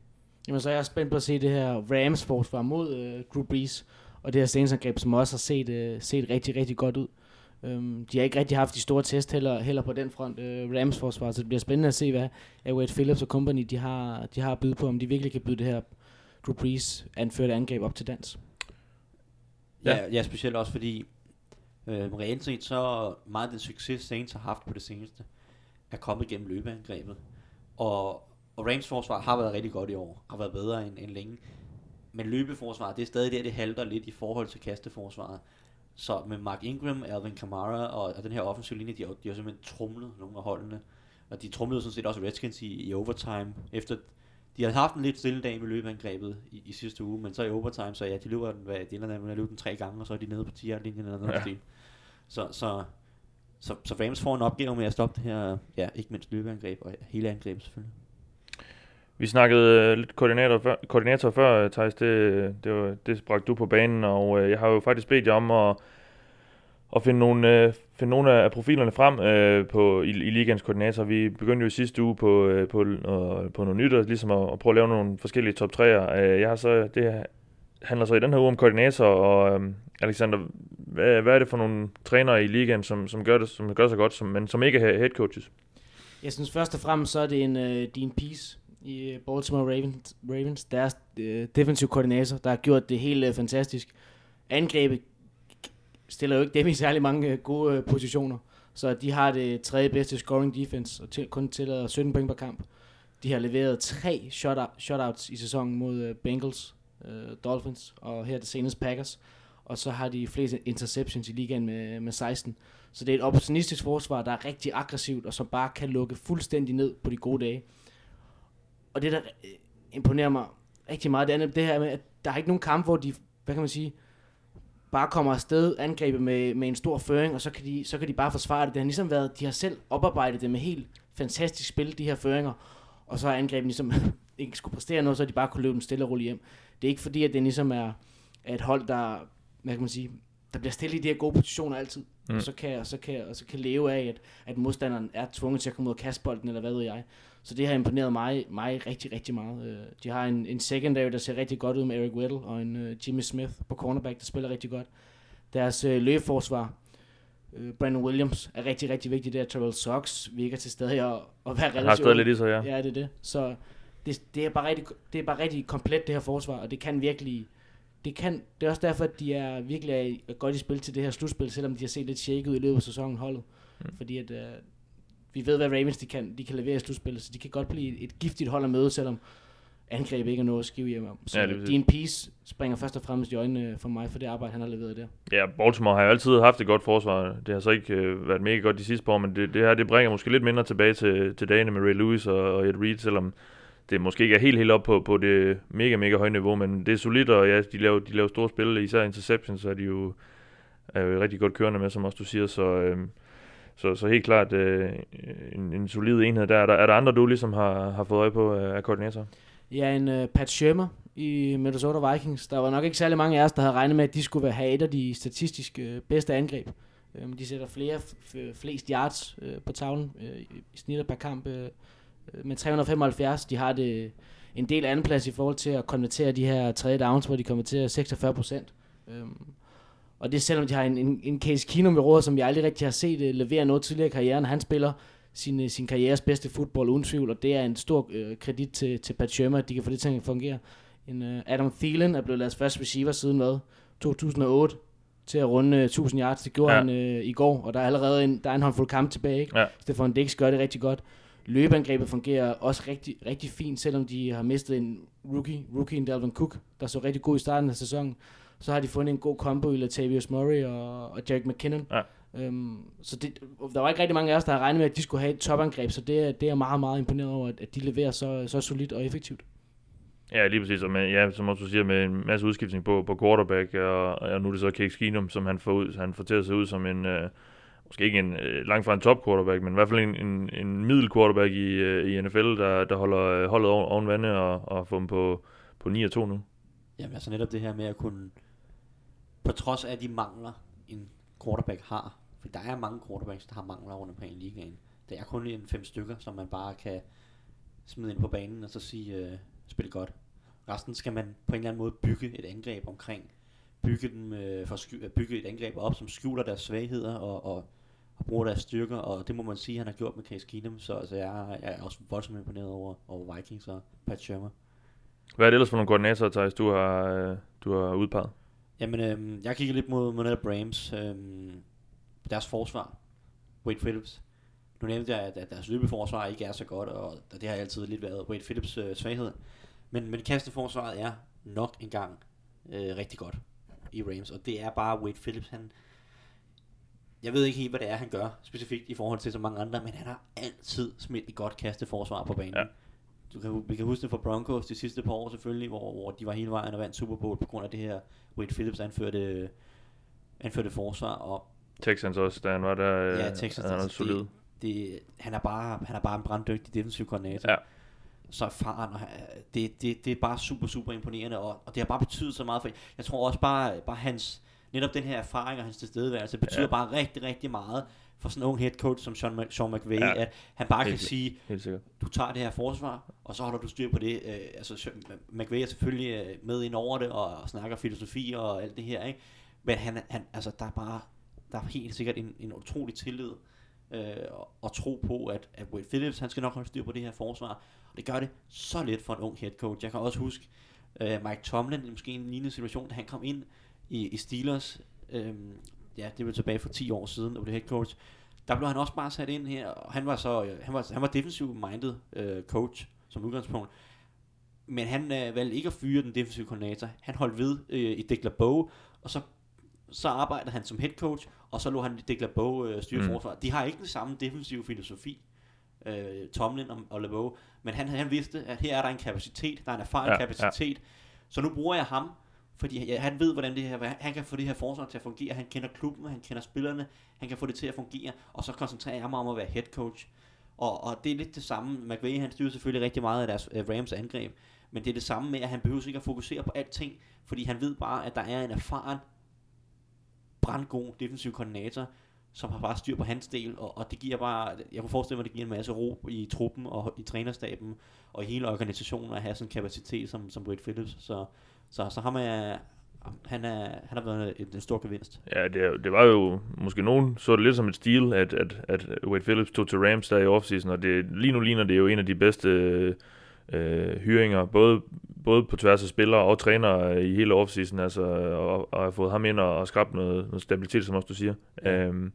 [SPEAKER 6] Jamen, så er jeg spændt på at se det her Rams forsvar mod øh, Drew Brees, og det her Saints angreb, som også har set, øh, set rigtig, rigtig godt ud. Um, de har ikke rigtig haft de store test heller, heller på den front, øh, Rams forsvar, så det bliver spændende at se, hvad Wade Phillips og company, de har, de har at byde på, om de virkelig kan byde det her Drew Brees anførte angreb op til dans.
[SPEAKER 5] Ja,
[SPEAKER 1] Ja.
[SPEAKER 5] ja, ja specielt også fordi, øh, reelt set så meget af den succes Saints har haft på det seneste, er kommet gennem løbeangrebet. Og, og Rams forsvar har været rigtig godt i år, har været bedre end, end længe. Men løbeforsvaret, det er stadig der, det halter lidt i forhold til kasteforsvaret. Så med Mark Ingram, Alvin Kamara og, og den her offensive linje, de har, de har simpelthen trumlet nogle af holdene. Og de trumlede sådan set også Redskins i, i overtime, efter de har haft en lidt stille dag med løbeangrebet i, i sidste uge, men så i overtime, så ja, de løber den, hvad, de ender med at løbe den tre gange, og så er de nede på 10 linjen eller noget
[SPEAKER 1] Ja.
[SPEAKER 5] ja. Så, så, så, så Rams får en opgave med at stoppe det her, ja, ikke mindst løbeangreb, og hele angrebet selvfølgelig.
[SPEAKER 1] Vi snakkede øh, lidt koordinator før, koordinator før øh, Thijs, det, det, var, det bragte du på banen, og øh, jeg har jo faktisk bedt jer om at, at finde, nogle, øh, finde nogle af profilerne frem øh, på, i, i ligens koordinator. Vi begyndte jo i sidste uge på, øh, på, øh, på noget nyt, og ligesom at, at prøve at lave nogle forskellige top 3'er. Øh, jeg har så, det handler så i den her uge om koordinator, og øh, Alexander, hvad, hvad er det for nogle trænere i ligaen, som, som, gør det, som gør så godt, som, men som ikke er head coaches?
[SPEAKER 6] Jeg synes først og fremmest, så er det en øh, uh, Dean Peace i øh, Baltimore Ravens, Ravens deres øh, defensive koordinator, der har gjort det helt øh, fantastisk. Angrebet stiller jo ikke dem i særlig mange øh, gode øh, positioner, så de har det tredje bedste scoring defense, og til, kun tillader 17 point per kamp. De har leveret tre shutout, shutouts i sæsonen mod øh, Bengals, øh, Dolphins og her det seneste Packers. Og så har de flest interceptions i ligaen med, med 16. Så det er et opportunistisk forsvar, der er rigtig aggressivt, og som bare kan lukke fuldstændig ned på de gode dage. Og det, der øh, imponerer mig rigtig meget, det er det her med, at der er ikke nogen kamp, hvor de, hvad kan man sige, bare kommer afsted angrebet med, med en stor føring, og så kan, de, så kan de bare forsvare det. Det har ligesom været, de har selv oparbejdet det med helt fantastisk spil, de her føringer, og så har angrebet ligesom ikke skulle præstere noget, så de bare kunne løbe dem stille og roligt hjem. Det er ikke fordi, at det ligesom er, er et hold, der, hvad kan man sige, der bliver stillet i de her gode positioner altid, mm. og, så kan, og, så kan, og så kan leve af, at, at modstanderen er tvunget til at komme ud og kaste bolden, eller hvad ved jeg. Så det har imponeret mig, mig rigtig, rigtig meget. Øh, De har en, en secondary, der ser rigtig godt ud med Eric Weddle, og en uh, Jimmy Smith på cornerback, der spiller rigtig godt. Deres uh, løbeforsvar, uh, Brandon Williams, er rigtig, rigtig vigtig der. Terrell Sox virker til stadig at, at være
[SPEAKER 1] Han har
[SPEAKER 6] relativt
[SPEAKER 1] stadig lidt i sig, ja.
[SPEAKER 6] Ja, det er det. Så det, det, er bare rigtig, det er bare rigtig komplet, det her forsvar, og det kan virkelig... Det, kan, det er også derfor, at de er virkelig er, godt i spil til det her slutspil, selvom de har set lidt shaky ud i løbet af sæsonen holdet. Mm. Fordi at, uh, vi ved, hvad Ravens de kan, de kan levere i slutspillet, så de kan godt blive et, giftigt hold at møde, selvom angreb ikke er noget at skrive hjem om. Så
[SPEAKER 1] Ja, det er.
[SPEAKER 6] Dean Peace springer først og fremmest i øjnene for mig for det arbejde, han har leveret der.
[SPEAKER 1] Ja, Baltimore har jo altid haft et godt forsvar. Det har så ikke øh, været mega godt de sidste par år, men det, det her det bringer måske lidt mindre tilbage til, til dagene med Ray Lewis og, og Ed Reed, selvom det måske ikke er helt helt op på, på det mega, mega høje niveau, men det er solidt, og ja, de laver, de laver store spil, især interceptions, så er de jo, er jo rigtig godt kørende med, som også du siger, så, øh, så, så helt klart øh, en, en solid enhed der. Er der, er der andre, du ligesom har, har fået øje på øh, af koordinator?
[SPEAKER 6] Ja, en øh, Pat Schirmer i Minnesota Vikings. Der var nok ikke særlig mange af os, der havde regnet med, at de skulle være- have et af de statistisk øh, bedste angreb. Øh, de sætter flere, f- flest yards øh, på tavlen øh, i snitter per kamp øh, med 375. De har det en del anden plads i forhold til at konvertere de her tredje downs, hvor de konverterer 46 procent. Um, Og det er selvom de har en, en, en Case Keenum ved rådet, som jeg aldrig rigtig har set uh, levere noget tidligere i karrieren. Han spiller sin, uh, sin karrieres bedste fodbold uden tvivl, og det er en stor uh, kredit til, til Pat Shermer, at de kan få det til at fungere. En, uh, Adam Thielen er blevet deres første receiver siden hvad? 2008 til at runde uh, 1000 yards. Det gjorde
[SPEAKER 1] Ja.
[SPEAKER 6] han uh, i går, og der er allerede en, der er en håndfuld kamp tilbage. Ikke?
[SPEAKER 1] Ja.
[SPEAKER 6] Stefan Dix gør det rigtig godt. Løbeangrebet fungerer også rigtig, rigtig fint, selvom de har mistet en rookie, rookie Dalvin Cook, der så rigtig god i starten af sæsonen. Så har de fundet en god combo i Latavius Murray og, og Jerick McKinnon.
[SPEAKER 1] Ja.
[SPEAKER 6] Øhm, så det, der var ikke rigtig mange af os, der havde regnet med, at de skulle have et topangreb, så det, er- det er jeg meget, meget imponeret over, at, at de leverer så, så solidt og effektivt.
[SPEAKER 1] Ja, lige præcis. Og med, ja, som også du siger, med en masse udskiftning på, på quarterback, og, og nu er det så Case Keenum, som han får, ud, han får til at se ud som en, øh, måske ikke en øh, langt fra en top quarterback, men i hvert fald en, en, en middel quarterback i, øh, i NFL, der, der holder øh, holdet oven, oven vande og, og får dem på, på 9 og 2 nu.
[SPEAKER 5] Jamen altså netop det her med at kunne, på trods af de mangler, en quarterback har, for der er mange quarterbacks, der har mangler rundt omkring i ligaen. Der er kun en fem stykker, som man bare kan smide ind på banen og så sige, øh, spil godt. Resten skal man på en eller anden måde bygge et angreb omkring. Bygge, dem, øh, for sky- øh, bygge et angreb op, som skjuler deres svagheder og, og, og bruger deres styrker, og det må man sige, han har gjort med Case Keenum, så altså, jeg, jeg er også voldsomt imponeret over, over Vikings og Pat Shermer.
[SPEAKER 1] Hvad er det ellers for nogle koordinatorer, Thijs, du har, øh, du har udpeget?
[SPEAKER 5] Jamen, øhm, jeg kigger lidt mod, mod netop Rams. Øhm, deres forsvar. Wade Phillips. Nu nævnte jeg, at, at deres løbeforsvar ikke er så godt, og det har altid lidt været Wade Phillips øh, svaghed. Men, men kasteforsvaret er nok engang øh, rigtig godt i Rams, og det er bare Wade Phillips, han... Jeg ved ikke helt, hvad det er, han gør, specifikt i forhold til så mange andre, men han har altid smidt et godt kasteforsvar på banen.
[SPEAKER 1] Ja.
[SPEAKER 5] Du kan, vi kan huske det fra Broncos de sidste par år selvfølgelig, hvor, hvor de var hele vejen og vandt Super Bowl på grund af det her Wade Phillips anførte, anførte forsvar, og
[SPEAKER 1] Texans også, da han var der, øh,
[SPEAKER 5] Ja, Texans,
[SPEAKER 1] han er
[SPEAKER 5] altså,
[SPEAKER 1] solid.
[SPEAKER 5] det, det, han, er bare, han er bare en branddygtig defensiv koordinator.
[SPEAKER 1] Ja.
[SPEAKER 5] Så erfaren, og han- det, det, det er bare super, super imponerende, og, og det har bare betydet så meget for Jeg tror også bare, bare hans, netop den her erfaring og hans tilstedeværelse, betyder
[SPEAKER 1] Ja.
[SPEAKER 5] bare rigtig, rigtig meget for sådan en ung head coach som Sean, Mc- Sean McVay,
[SPEAKER 1] Ja.
[SPEAKER 5] at han bare kan
[SPEAKER 1] Helt-
[SPEAKER 5] sige,
[SPEAKER 1] Helt sikkert.
[SPEAKER 5] du tager det her forsvar, og så holder du styr på det. Øh, altså, McVay er selvfølgelig øh, med ind over det, og, snakker filosofi og alt det her, ikke? Men han, han, altså, der er bare, der er helt sikkert en, en utrolig tillid øh, og, tro på, at, at Wade Phillips, han skal nok holde styr på det her forsvar. Og det gør det så let for en ung head coach. Jeg kan også huske øh, Mike Tomlin, i måske en lignende situation, da han kom ind i, i Steelers. Øh, ja, det var tilbage for 10 år siden, og blev head coach. Der blev han også bare sat ind her, og han var så, øh, han var, han var defensive minded øh, coach som udgangspunkt. Men han øh, valgte ikke at fyre den defensive koordinator. Han holdt ved øh, i Dick LeBeau, og så, så arbejdede han som head coach, og så lå han Dick LeBeau øh, styre
[SPEAKER 1] Mm.
[SPEAKER 5] forsvaret. De har ikke den samme defensive filosofi, øh, Tomlin og, og LeBeau, men han, han vidste, at her er der en kapacitet, der er en erfaren
[SPEAKER 1] ja,
[SPEAKER 5] kapacitet, ja. så nu bruger jeg ham, fordi ja, han ved, hvordan det her, han- kan få det her forsvar til at fungere, han kender klubben, han kender spillerne, han kan få det til at fungere, og så koncentrerer jeg mig om at være head coach. Og, og det er lidt det samme, McVay han styrer selvfølgelig rigtig meget af deres uh, Rams angreb, men det er det samme med, at han behøver ikke at fokusere på alting, fordi han ved bare, at der er en erfaren, brandgod defensiv koordinator, som har bare styr på hans del, og, og det giver bare, jeg kunne forestille mig, at det giver en masse ro i truppen og i trænerstaben, og i hele organisationen at have sådan en kapacitet som, som Brett Phillips, så, så, så ham er, han, er, han har været en, en stor gevinst.
[SPEAKER 1] Ja, det, det var jo, måske nogen så det lidt som et stil, at, at, at Wade Phillips tog til Rams der i offseason, og det, lige nu ligner det jo en af de bedste øh, hyringer, både, både på tværs af spillere og trænere i hele offseason, altså, og, og har fået ham ind og, og skabt noget, noget stabilitet, som også du siger.
[SPEAKER 5] Ja.
[SPEAKER 1] Øhm,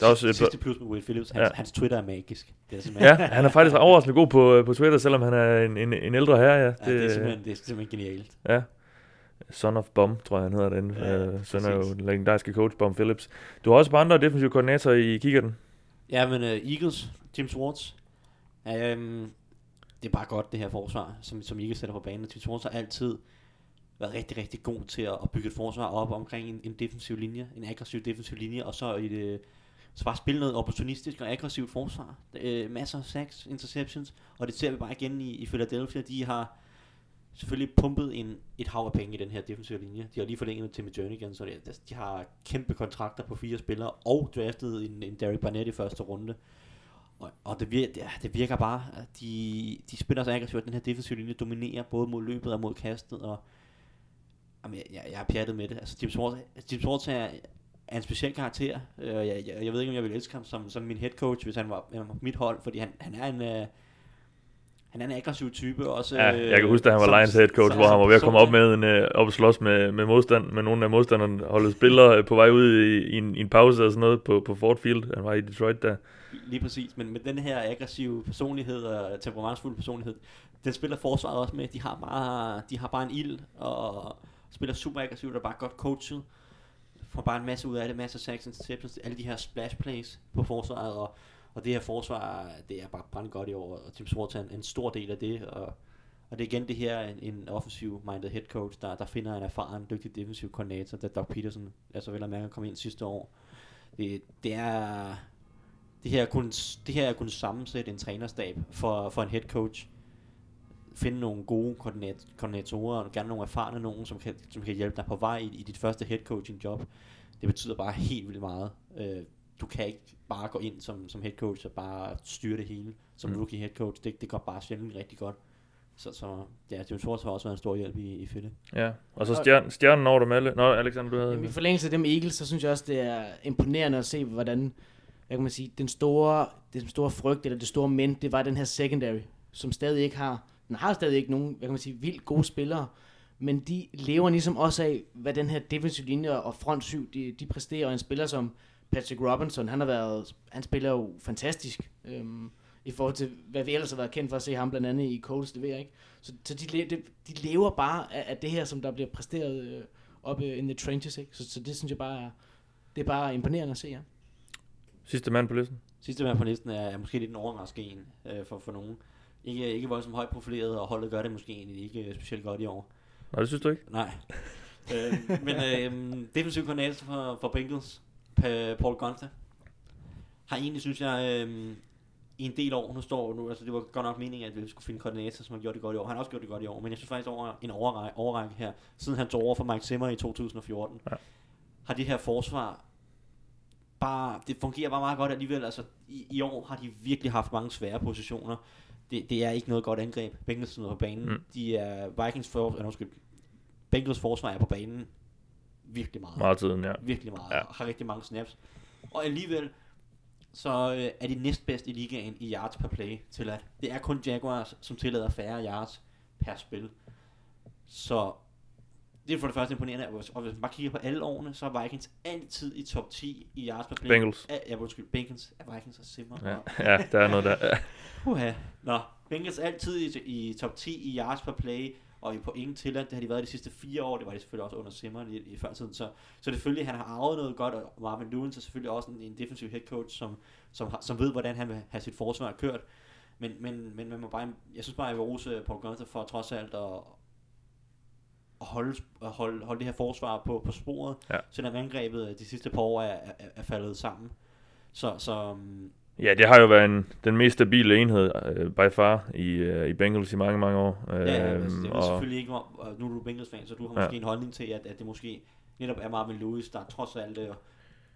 [SPEAKER 1] der er også et,
[SPEAKER 5] Sidste plus med Wade Phillips, hans,
[SPEAKER 1] Ja.
[SPEAKER 5] hans Twitter er magisk. Det er simpelthen,
[SPEAKER 1] ja, han er faktisk overraskende god på, på Twitter, selvom han er en, en, en ældre herre, ja.
[SPEAKER 5] ja, det, er simpelthen, det er simpelthen genialt.
[SPEAKER 1] Ja. Son of Bum, tror jeg, han hedder den.
[SPEAKER 5] Ja,
[SPEAKER 1] øh, søn er jo den legendariske coach, Bum Phillips. Du har også bare andre defensive koordinatorer i kikkerten.
[SPEAKER 5] Ja, men uh, Eagles, Tim Swartz, um, det er bare godt det her forsvar, som, som Eagles sætter på banen. Tim Swartz har altid været rigtig, rigtig god til at, at bygge et forsvar op omkring en, en defensiv linje, en aggressiv defensiv linje, og så i det, så bare spille noget opportunistisk og aggressivt forsvar. Uh, masser af sacks, interceptions, og det ser vi bare igen i, i Philadelphia. De har selvfølgelig pumpet en, et hav af penge i den her defensive linje. De har lige forlænget med Timmy Jernigan, så det, de har kæmpe kontrakter på fire spillere, og draftet en, en Derek Barnett i første runde. Og, og det, virker, det, det virker bare, at de, de spiller så aggressivt, at den her defensive linje dominerer både mod løbet og mod kastet, og Jamen, jeg, jeg, jeg er pjattet med det. Altså, Jim Schwartz, Jim Schwartz er, er en speciel karakter. Øh, jeg, jeg, jeg ved ikke, om jeg ville elske ham som, som min head coach, hvis han var, han var på mit hold, fordi han, han er en... Øh, han er en aggressiv type også.
[SPEAKER 1] Ja,
[SPEAKER 5] øh,
[SPEAKER 1] jeg kan huske, da han var
[SPEAKER 5] som-
[SPEAKER 1] Lions head coach, hvor han var ved at komme op med en, øh, op og slås med, med modstand, med nogle af modstanderne holdet spillere øh, på vej ud i, i, en, i en pause og sådan noget på, på Ford Field. Han var i Detroit der.
[SPEAKER 5] Lige præcis, men med den her aggressive personlighed og temperamentsfulde personlighed, den spiller forsvaret også med. De har bare, de har bare en ild og spiller super aggressivt og bare godt coachet. Får bare en masse ud af det, masser af sacks interceptions, alle de her splash plays på forsvaret, og, og det her forsvar, det er bare brændt godt i år, og Tim Swartz er en, en stor del af det, og, og det er igen det her, en, en offensiv-minded head coach, der, der finder en erfaren, dygtig defensiv koordinator, der Doug Peterson, altså vel at mærke, kom ind sidste år. Det, det er, det her, kunne, kun, det her er kun sammensætte en trænerstab for, for en head coach. Finde nogle gode koordinat, koordinatorer, og gerne nogle erfarne nogen, som kan, som kan hjælpe dig på vej i, i dit første head coaching job. Det betyder bare helt vildt meget. Øh, du kan ikke bare gå ind som, som head coach og bare styre det hele som
[SPEAKER 1] Mm.
[SPEAKER 5] rookie head coach. Det, det går bare sjældent rigtig godt. Så, så ja, Jim Schwartz har også været en stor hjælp i, i Fedte.
[SPEAKER 1] Ja, og så stjernen, stjernen over dem alle. Nå, Alexander, du havde...
[SPEAKER 6] Jamen, I forlængelse af det med Eagles, så synes jeg også, det er imponerende at se, hvordan, hvad kan man sige, den store, den store frygt, eller det store men, det var den her secondary, som stadig ikke har, den har stadig ikke nogen, hvad kan man sige, vildt gode spillere, men de lever ligesom også af, hvad den her defensive linje og front syv, de, de præsterer, og en spiller som Patrick Robinson, han har været, han spiller jo fantastisk, øhm, i forhold til, hvad vi ellers har været kendt for at se ham blandt andet i Colts, det ved jeg ikke. Så, så de, de, de lever bare af, af det her, som der bliver præsteret øh, oppe in the trenches, ikke? Så, så det synes jeg bare er, det er bare imponerende at se, ja.
[SPEAKER 1] Sidste mand på listen.
[SPEAKER 5] Sidste mand på listen er, er måske lidt en overraskende en øh, for, for nogen. Ikke, ikke voldsomt højt profileret, og holdet gør det måske egentlig ikke specielt godt i år.
[SPEAKER 1] Nej, det synes du ikke?
[SPEAKER 5] Nej. øh, men øh, defensiv koordinator for, for Bengals, Paul Gunther, har egentlig, synes jeg, øh, i en del år, nu står nu, altså det var godt nok meningen, at vi skulle finde koordinator, som har gjort det godt i år. Han har også gjort det godt i år, men jeg synes faktisk over en overrække, overrække her, siden han tog over for Mike Zimmer i 2014,
[SPEAKER 1] Ja.
[SPEAKER 5] har det her forsvar bare, det fungerer bare meget godt alligevel. Altså, i, i år har de virkelig haft mange svære positioner. Det, det er ikke noget godt angreb. Bengals er på banen.
[SPEAKER 1] Mm.
[SPEAKER 5] Mm. De er Vikings for, eller undskyld, Bengals forsvar er på banen virkelig meget.
[SPEAKER 1] Meget tiden, ja.
[SPEAKER 5] Virkelig meget.
[SPEAKER 1] Ja.
[SPEAKER 5] Har rigtig mange snaps. Og alligevel, så øh, er de næstbedst i ligaen i yards per play tilladt. Det er kun Jaguars, som tillader færre yards per spil. Så det er for det første imponerende, og hvis, og hvis man bare kigger på alle årene, så er Vikings altid i top 10 i yards per play.
[SPEAKER 1] Bengals.
[SPEAKER 5] Ja, ja undskyld, Bengals er Vikings og Simmer.
[SPEAKER 1] Ja, ja der er noget der.
[SPEAKER 5] Uha. Nå, Bengals altid i, i top 10 i yards per play, og i point tilladt, det har de været de sidste fire år, det var de selvfølgelig også under Simmer i, i førtiden, så, så selvfølgelig, han har arvet noget godt, og Marvin Lewis er selvfølgelig også en, en defensiv head coach, som, som, har, som ved, hvordan han vil have sit forsvar kørt, men, men, men man må bare, jeg synes bare, jeg vil rose Paul Gunther for trods alt at, at holde, at holde, holde det her forsvar på, på sporet,
[SPEAKER 1] Ja.
[SPEAKER 5] selvom angrebet de sidste par år er, er, er faldet sammen. Så, så um,
[SPEAKER 1] ja, det har jo været en, den mest stabile enhed uh, by far i, uh, i Bengals i mange, mange år.
[SPEAKER 5] Ja, ja
[SPEAKER 1] Øhm,
[SPEAKER 5] altså, det er
[SPEAKER 1] og-
[SPEAKER 5] selvfølgelig ikke, og nu er du Bengals fan, så du har
[SPEAKER 1] Ja.
[SPEAKER 5] måske en holdning til, at, at det måske netop er Marvin Lewis, der trods alt øh,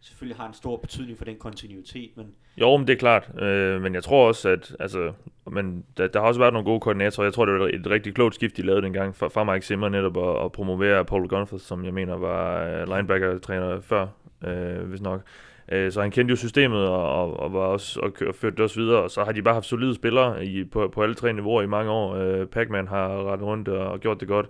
[SPEAKER 5] selvfølgelig har en stor betydning for den kontinuitet, men
[SPEAKER 1] Jo, men det er klart. Øh, men jeg tror også, at altså, men der, der har også været nogle gode koordinatorer. Jeg tror, det var et rigtig klogt skift, de lavede dengang fra, fra Mike Zimmer netop at, at promovere Paul Gunther, som jeg mener var øh, linebacker-træner før, øh, hvis nok. Øh, så han kendte jo systemet og, og, og var også og, kør, førte det også videre. Og så har de bare haft solide spillere i, på, på alle tre niveauer i mange år. Øh, Pac-Man har rettet rundt og, og gjort det godt.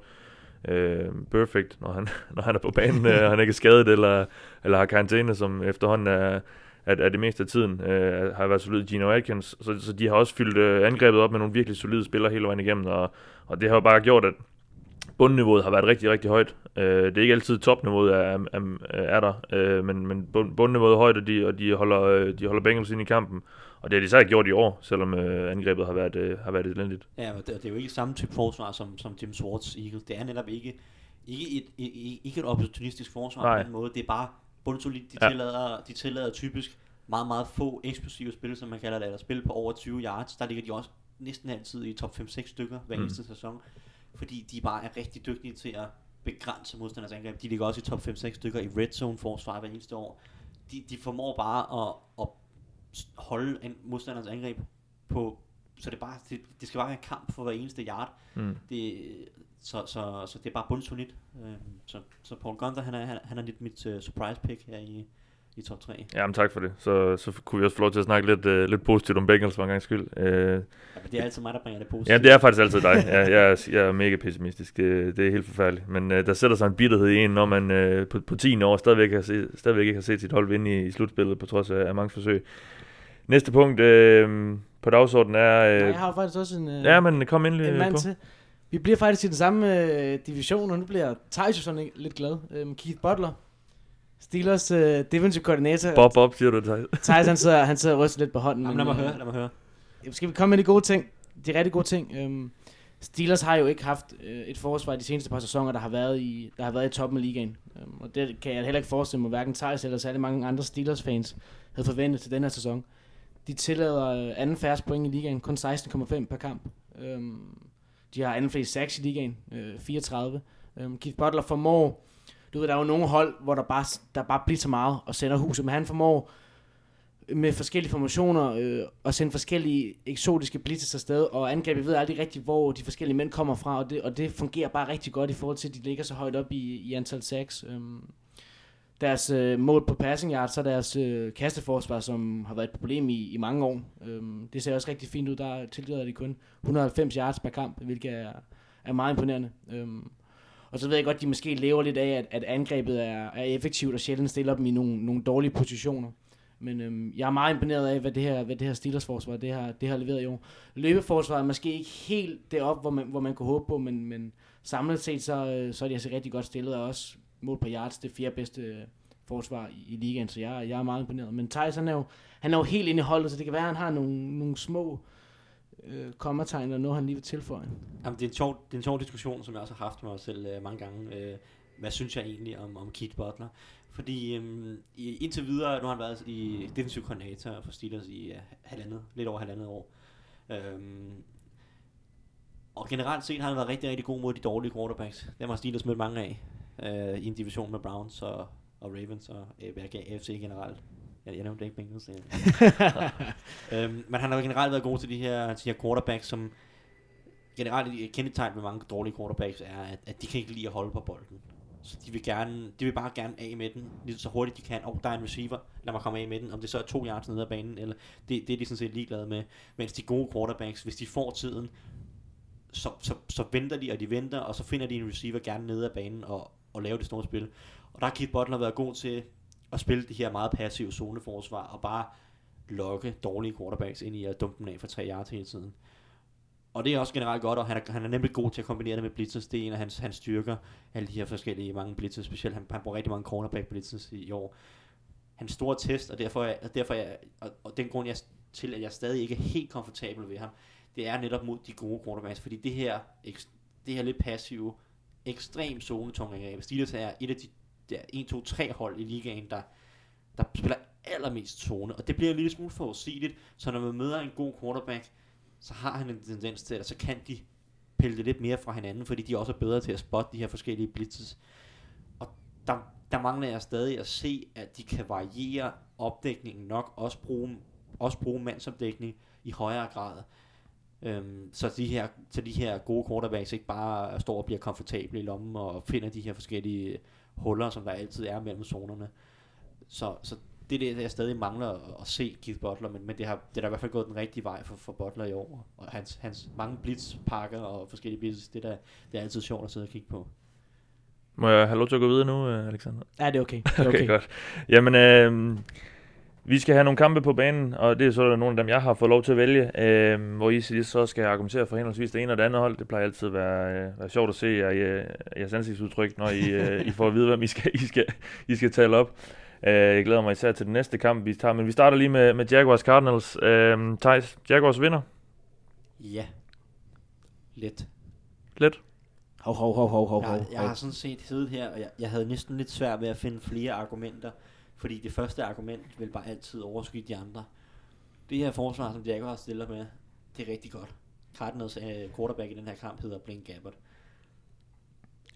[SPEAKER 1] Øh, perfect, når han, når han er på banen, øh, og han ikke er skadet eller, eller har karantæne, som efterhånden er, at, at det meste af tiden øh, har været solid Gino Atkins, så, så de har også fyldt øh, angrebet op med nogle virkelig solide spillere hele vejen igennem, og, og det har jo bare gjort, at bundniveauet har været rigtig, rigtig højt. Øh, det er ikke altid topniveauet er, er, er, er der, øh, men, men bund, bundniveauet er højt, og de, og de holder, øh, de holder Bengals ind i kampen, og det har de så gjort i år, selvom øh, angrebet har været, øh, har været elendigt.
[SPEAKER 5] ja, og det, det er jo ikke samme type forsvar som, som Jim Swartz Eagles. Det er netop ikke, ikke, et, ikke, ikke et opportunistisk forsvar
[SPEAKER 1] Nej.
[SPEAKER 5] på den måde. Det er bare bundsolidt. De,
[SPEAKER 1] ja.
[SPEAKER 5] tillader, de tillader typisk meget, meget få eksplosive spil, som man kalder det, eller spil på over 20 yards. Der ligger de også næsten altid i top 5-6 stykker hver
[SPEAKER 1] Mm.
[SPEAKER 5] eneste sæson, fordi de bare er rigtig dygtige til at begrænse modstanders angreb. De ligger også i top 5-6 stykker i red zone forsvar hver eneste år. De, de formår bare at, at holde en modstanders angreb på, så det, bare, det, det skal bare være en kamp for hver eneste yard.
[SPEAKER 1] Mm.
[SPEAKER 5] Det, så, så, så det er bare bundsolidt. Øh, så, så Paul Gunther, han er, han, han er lidt mit uh, surprise pick her i, i top 3.
[SPEAKER 1] Jamen tak for det. Så, så kunne vi også få lov til at snakke lidt, uh, lidt positivt om Bengals for en gang skyld. Uh,
[SPEAKER 5] Ja, det er altid mig, der bringer det positivt.
[SPEAKER 1] ja, det er faktisk altid dig. Ja, jeg, er, jeg er mega pessimistisk. Det, det er helt forfærdeligt. Men uh, der sætter sig en bitterhed i en, når man uh, på, på 10 år stadigvæk, har se, stadigvæk ikke har set sit hold vinde i, i slutspillet, på trods af, af mange forsøg. Næste punkt uh, på dagsordenen er...
[SPEAKER 6] Nej,
[SPEAKER 1] Uh,
[SPEAKER 6] jeg har faktisk også en, øh,
[SPEAKER 1] ja, men kom endelig
[SPEAKER 6] en mand
[SPEAKER 1] på.
[SPEAKER 6] til. Vi bliver faktisk i den samme øh, division, og nu bliver ikke lidt glad. Øhm, Keith Butler, Steelers øh, defensive coordinator.
[SPEAKER 1] Bob, Bob, siger du det,
[SPEAKER 6] Thijs, han sidder, han sidder og ryster lidt på hånden.
[SPEAKER 5] Jamen, lad mig
[SPEAKER 6] øh,
[SPEAKER 5] høre, lad mig høre.
[SPEAKER 6] Skal vi komme med de gode ting? De rigtig gode ting. Øhm, Steelers har jo ikke haft øh, et forsvar de seneste par sæsoner, der har været i, der har været i toppen af ligaen. Øhm, og det kan jeg heller ikke forestille mig, hverken Thijs eller særlig mange andre Steelers-fans havde forventet til den her sæson. De tillader øh, anden færreste point i ligaen, kun 16,5 per kamp. Øhm, de har anden flest sacks i ligaen, øh, 34. Øhm, Keith Butler formår, du ved, der er jo nogle hold, hvor der bare, der bare bliver så meget og sender huset, men han formår med forskellige formationer øh, og sende forskellige eksotiske blitzes afsted, og angrebet ved aldrig rigtigt, hvor de forskellige mænd kommer fra, og det, og det fungerer bare rigtig godt i forhold til, at de ligger så højt op i, i antal sacks. Øhm, deres øh, mål på passing yard, så deres øh, kasteforsvar, som har været et problem i, i mange år. Øhm, det ser også rigtig fint ud. Der tilgiver de kun 190 yards per kamp, hvilket er, er meget imponerende. Øhm, og så ved jeg godt, at de måske lever lidt af, at, at angrebet er, er effektivt og sjældent stiller dem i nogle, nogle dårlige positioner. Men øhm, jeg er meget imponeret af, hvad det her, hvad det her Steelers forsvar det har, det har leveret i år. Løbeforsvaret er måske ikke helt derop, hvor man, hvor man kunne håbe på, men, men samlet set, så, øh, så er de altså rigtig godt stillet, og også mål på yards, det fjerde bedste øh, forsvar i, i ligaen, så jeg, jeg er meget imponeret. Men Thijs, han er jo, han er jo helt inde i holdet, så det kan være, at han har nogle, nogle små øh, kommategn, eller noget, han lige vil tilføje.
[SPEAKER 5] Jamen, det, er en sjov, det er en sjov diskussion, som jeg også har haft med mig selv øh, mange gange. Øh, hvad synes jeg egentlig om, om Keith Butler? Fordi øhm, i, indtil videre, nu har han været i defensive coordinator for Steelers i øh, halvandet, lidt over halvandet år. Øhm, og generelt set har han været rigtig, rigtig god mod de dårlige quarterbacks. Dem har Steelers mødt mange af øh, i en division med Browns og, og Ravens og øh, AFC generelt. Jeg, jeg nævnte ikke Bengals. Øh. øhm, men han har generelt været god til de her, de her quarterbacks, som generelt et kendetegn med mange dårlige quarterbacks er, at, at de kan ikke lide at holde på bolden. Så de vil, gerne, de vil bare gerne af med den, lige så hurtigt de kan. Og der er en receiver, lad mig komme af med den. Om det så er to yards nede af banen, eller det, det er de sådan set ligeglade med. Mens de gode quarterbacks, hvis de får tiden, så, så, så venter de, og de venter, og så finder de en receiver gerne nede af banen og, og lave det store spil. Og der har Keith Butler været god til at spille det her meget passive zoneforsvar, og bare lokke dårlige quarterbacks ind i at dumpe dem af for tre yards hele tiden. Og det er også generelt godt, og han er, han er nemlig god til at kombinere det med blitzes. Det er en af hans, hans styrker, alle de her forskellige mange blitzes, specielt han, han bruger rigtig mange cornerback blitzes i, i år. Hans store test, og derfor, er, og derfor er, og, og den grund jeg, til, at jeg stadig ikke er helt komfortabel ved ham, det er netop mod de gode quarterbacks, fordi det her, det her lidt passive, ekstrem zonetung angreb. Steelers er et af de der 1, 2, 3 hold i ligaen, der, der spiller allermest zone, og det bliver en lille smule forudsigeligt, så når man møder en god quarterback, så har han en tendens til, at så kan de pille det lidt mere fra hinanden, fordi de også er bedre til at spotte de her forskellige blitzes. Og der, der mangler jeg stadig at se, at de kan variere opdækningen nok, også bruge, også bruge mandsopdækning i højere grad. Øhm, så, de her, så de her gode quarterbacks ikke bare står og bliver komfortable i lommen og finder de her forskellige huller, som der altid er mellem zonerne. Så, så det er det, jeg stadig mangler at, at se Keith Butler, men, men det, har, det er da i hvert fald gået den rigtige vej for, for Butler i år. Og hans, hans mange blitzpakker og forskellige blitzes, det er, da, det er altid sjovt at sidde og kigge på.
[SPEAKER 1] Må jeg have lov til at gå videre nu, øh, Alexander?
[SPEAKER 6] Ja, det er okay. Det er
[SPEAKER 1] Okay, okay godt. Jamen, øh, vi skal have nogle kampe på banen, og det er så nogle af dem, jeg har fået lov til at vælge, øh, hvor I så skal argumentere for henholdsvis det ene og det andet hold. Det plejer altid at være, øh, være sjovt at se jer, øh, jeres ansigtsudtryk, når I, øh, I får at vide, hvem I skal, I skal, I skal tale op. Øh, jeg glæder mig især til den næste kamp, vi tager, men vi starter lige med, med Jaguars Cardinals. Øh, Thijs, Jaguars vinder.
[SPEAKER 5] Ja. Let.
[SPEAKER 1] Lidt.
[SPEAKER 6] Hov, hov, hov, hov, hov,
[SPEAKER 5] Jeg,
[SPEAKER 6] hov.
[SPEAKER 5] jeg har sådan set siddet her, og jeg, jeg havde næsten lidt svært ved at finde flere argumenter, fordi det første argument vil bare altid overskygge de andre. Det her forsvar, som Jaguars stiller med, det er rigtig godt. Cardinals uh, quarterback i den her kamp hedder Blaine Gabbert.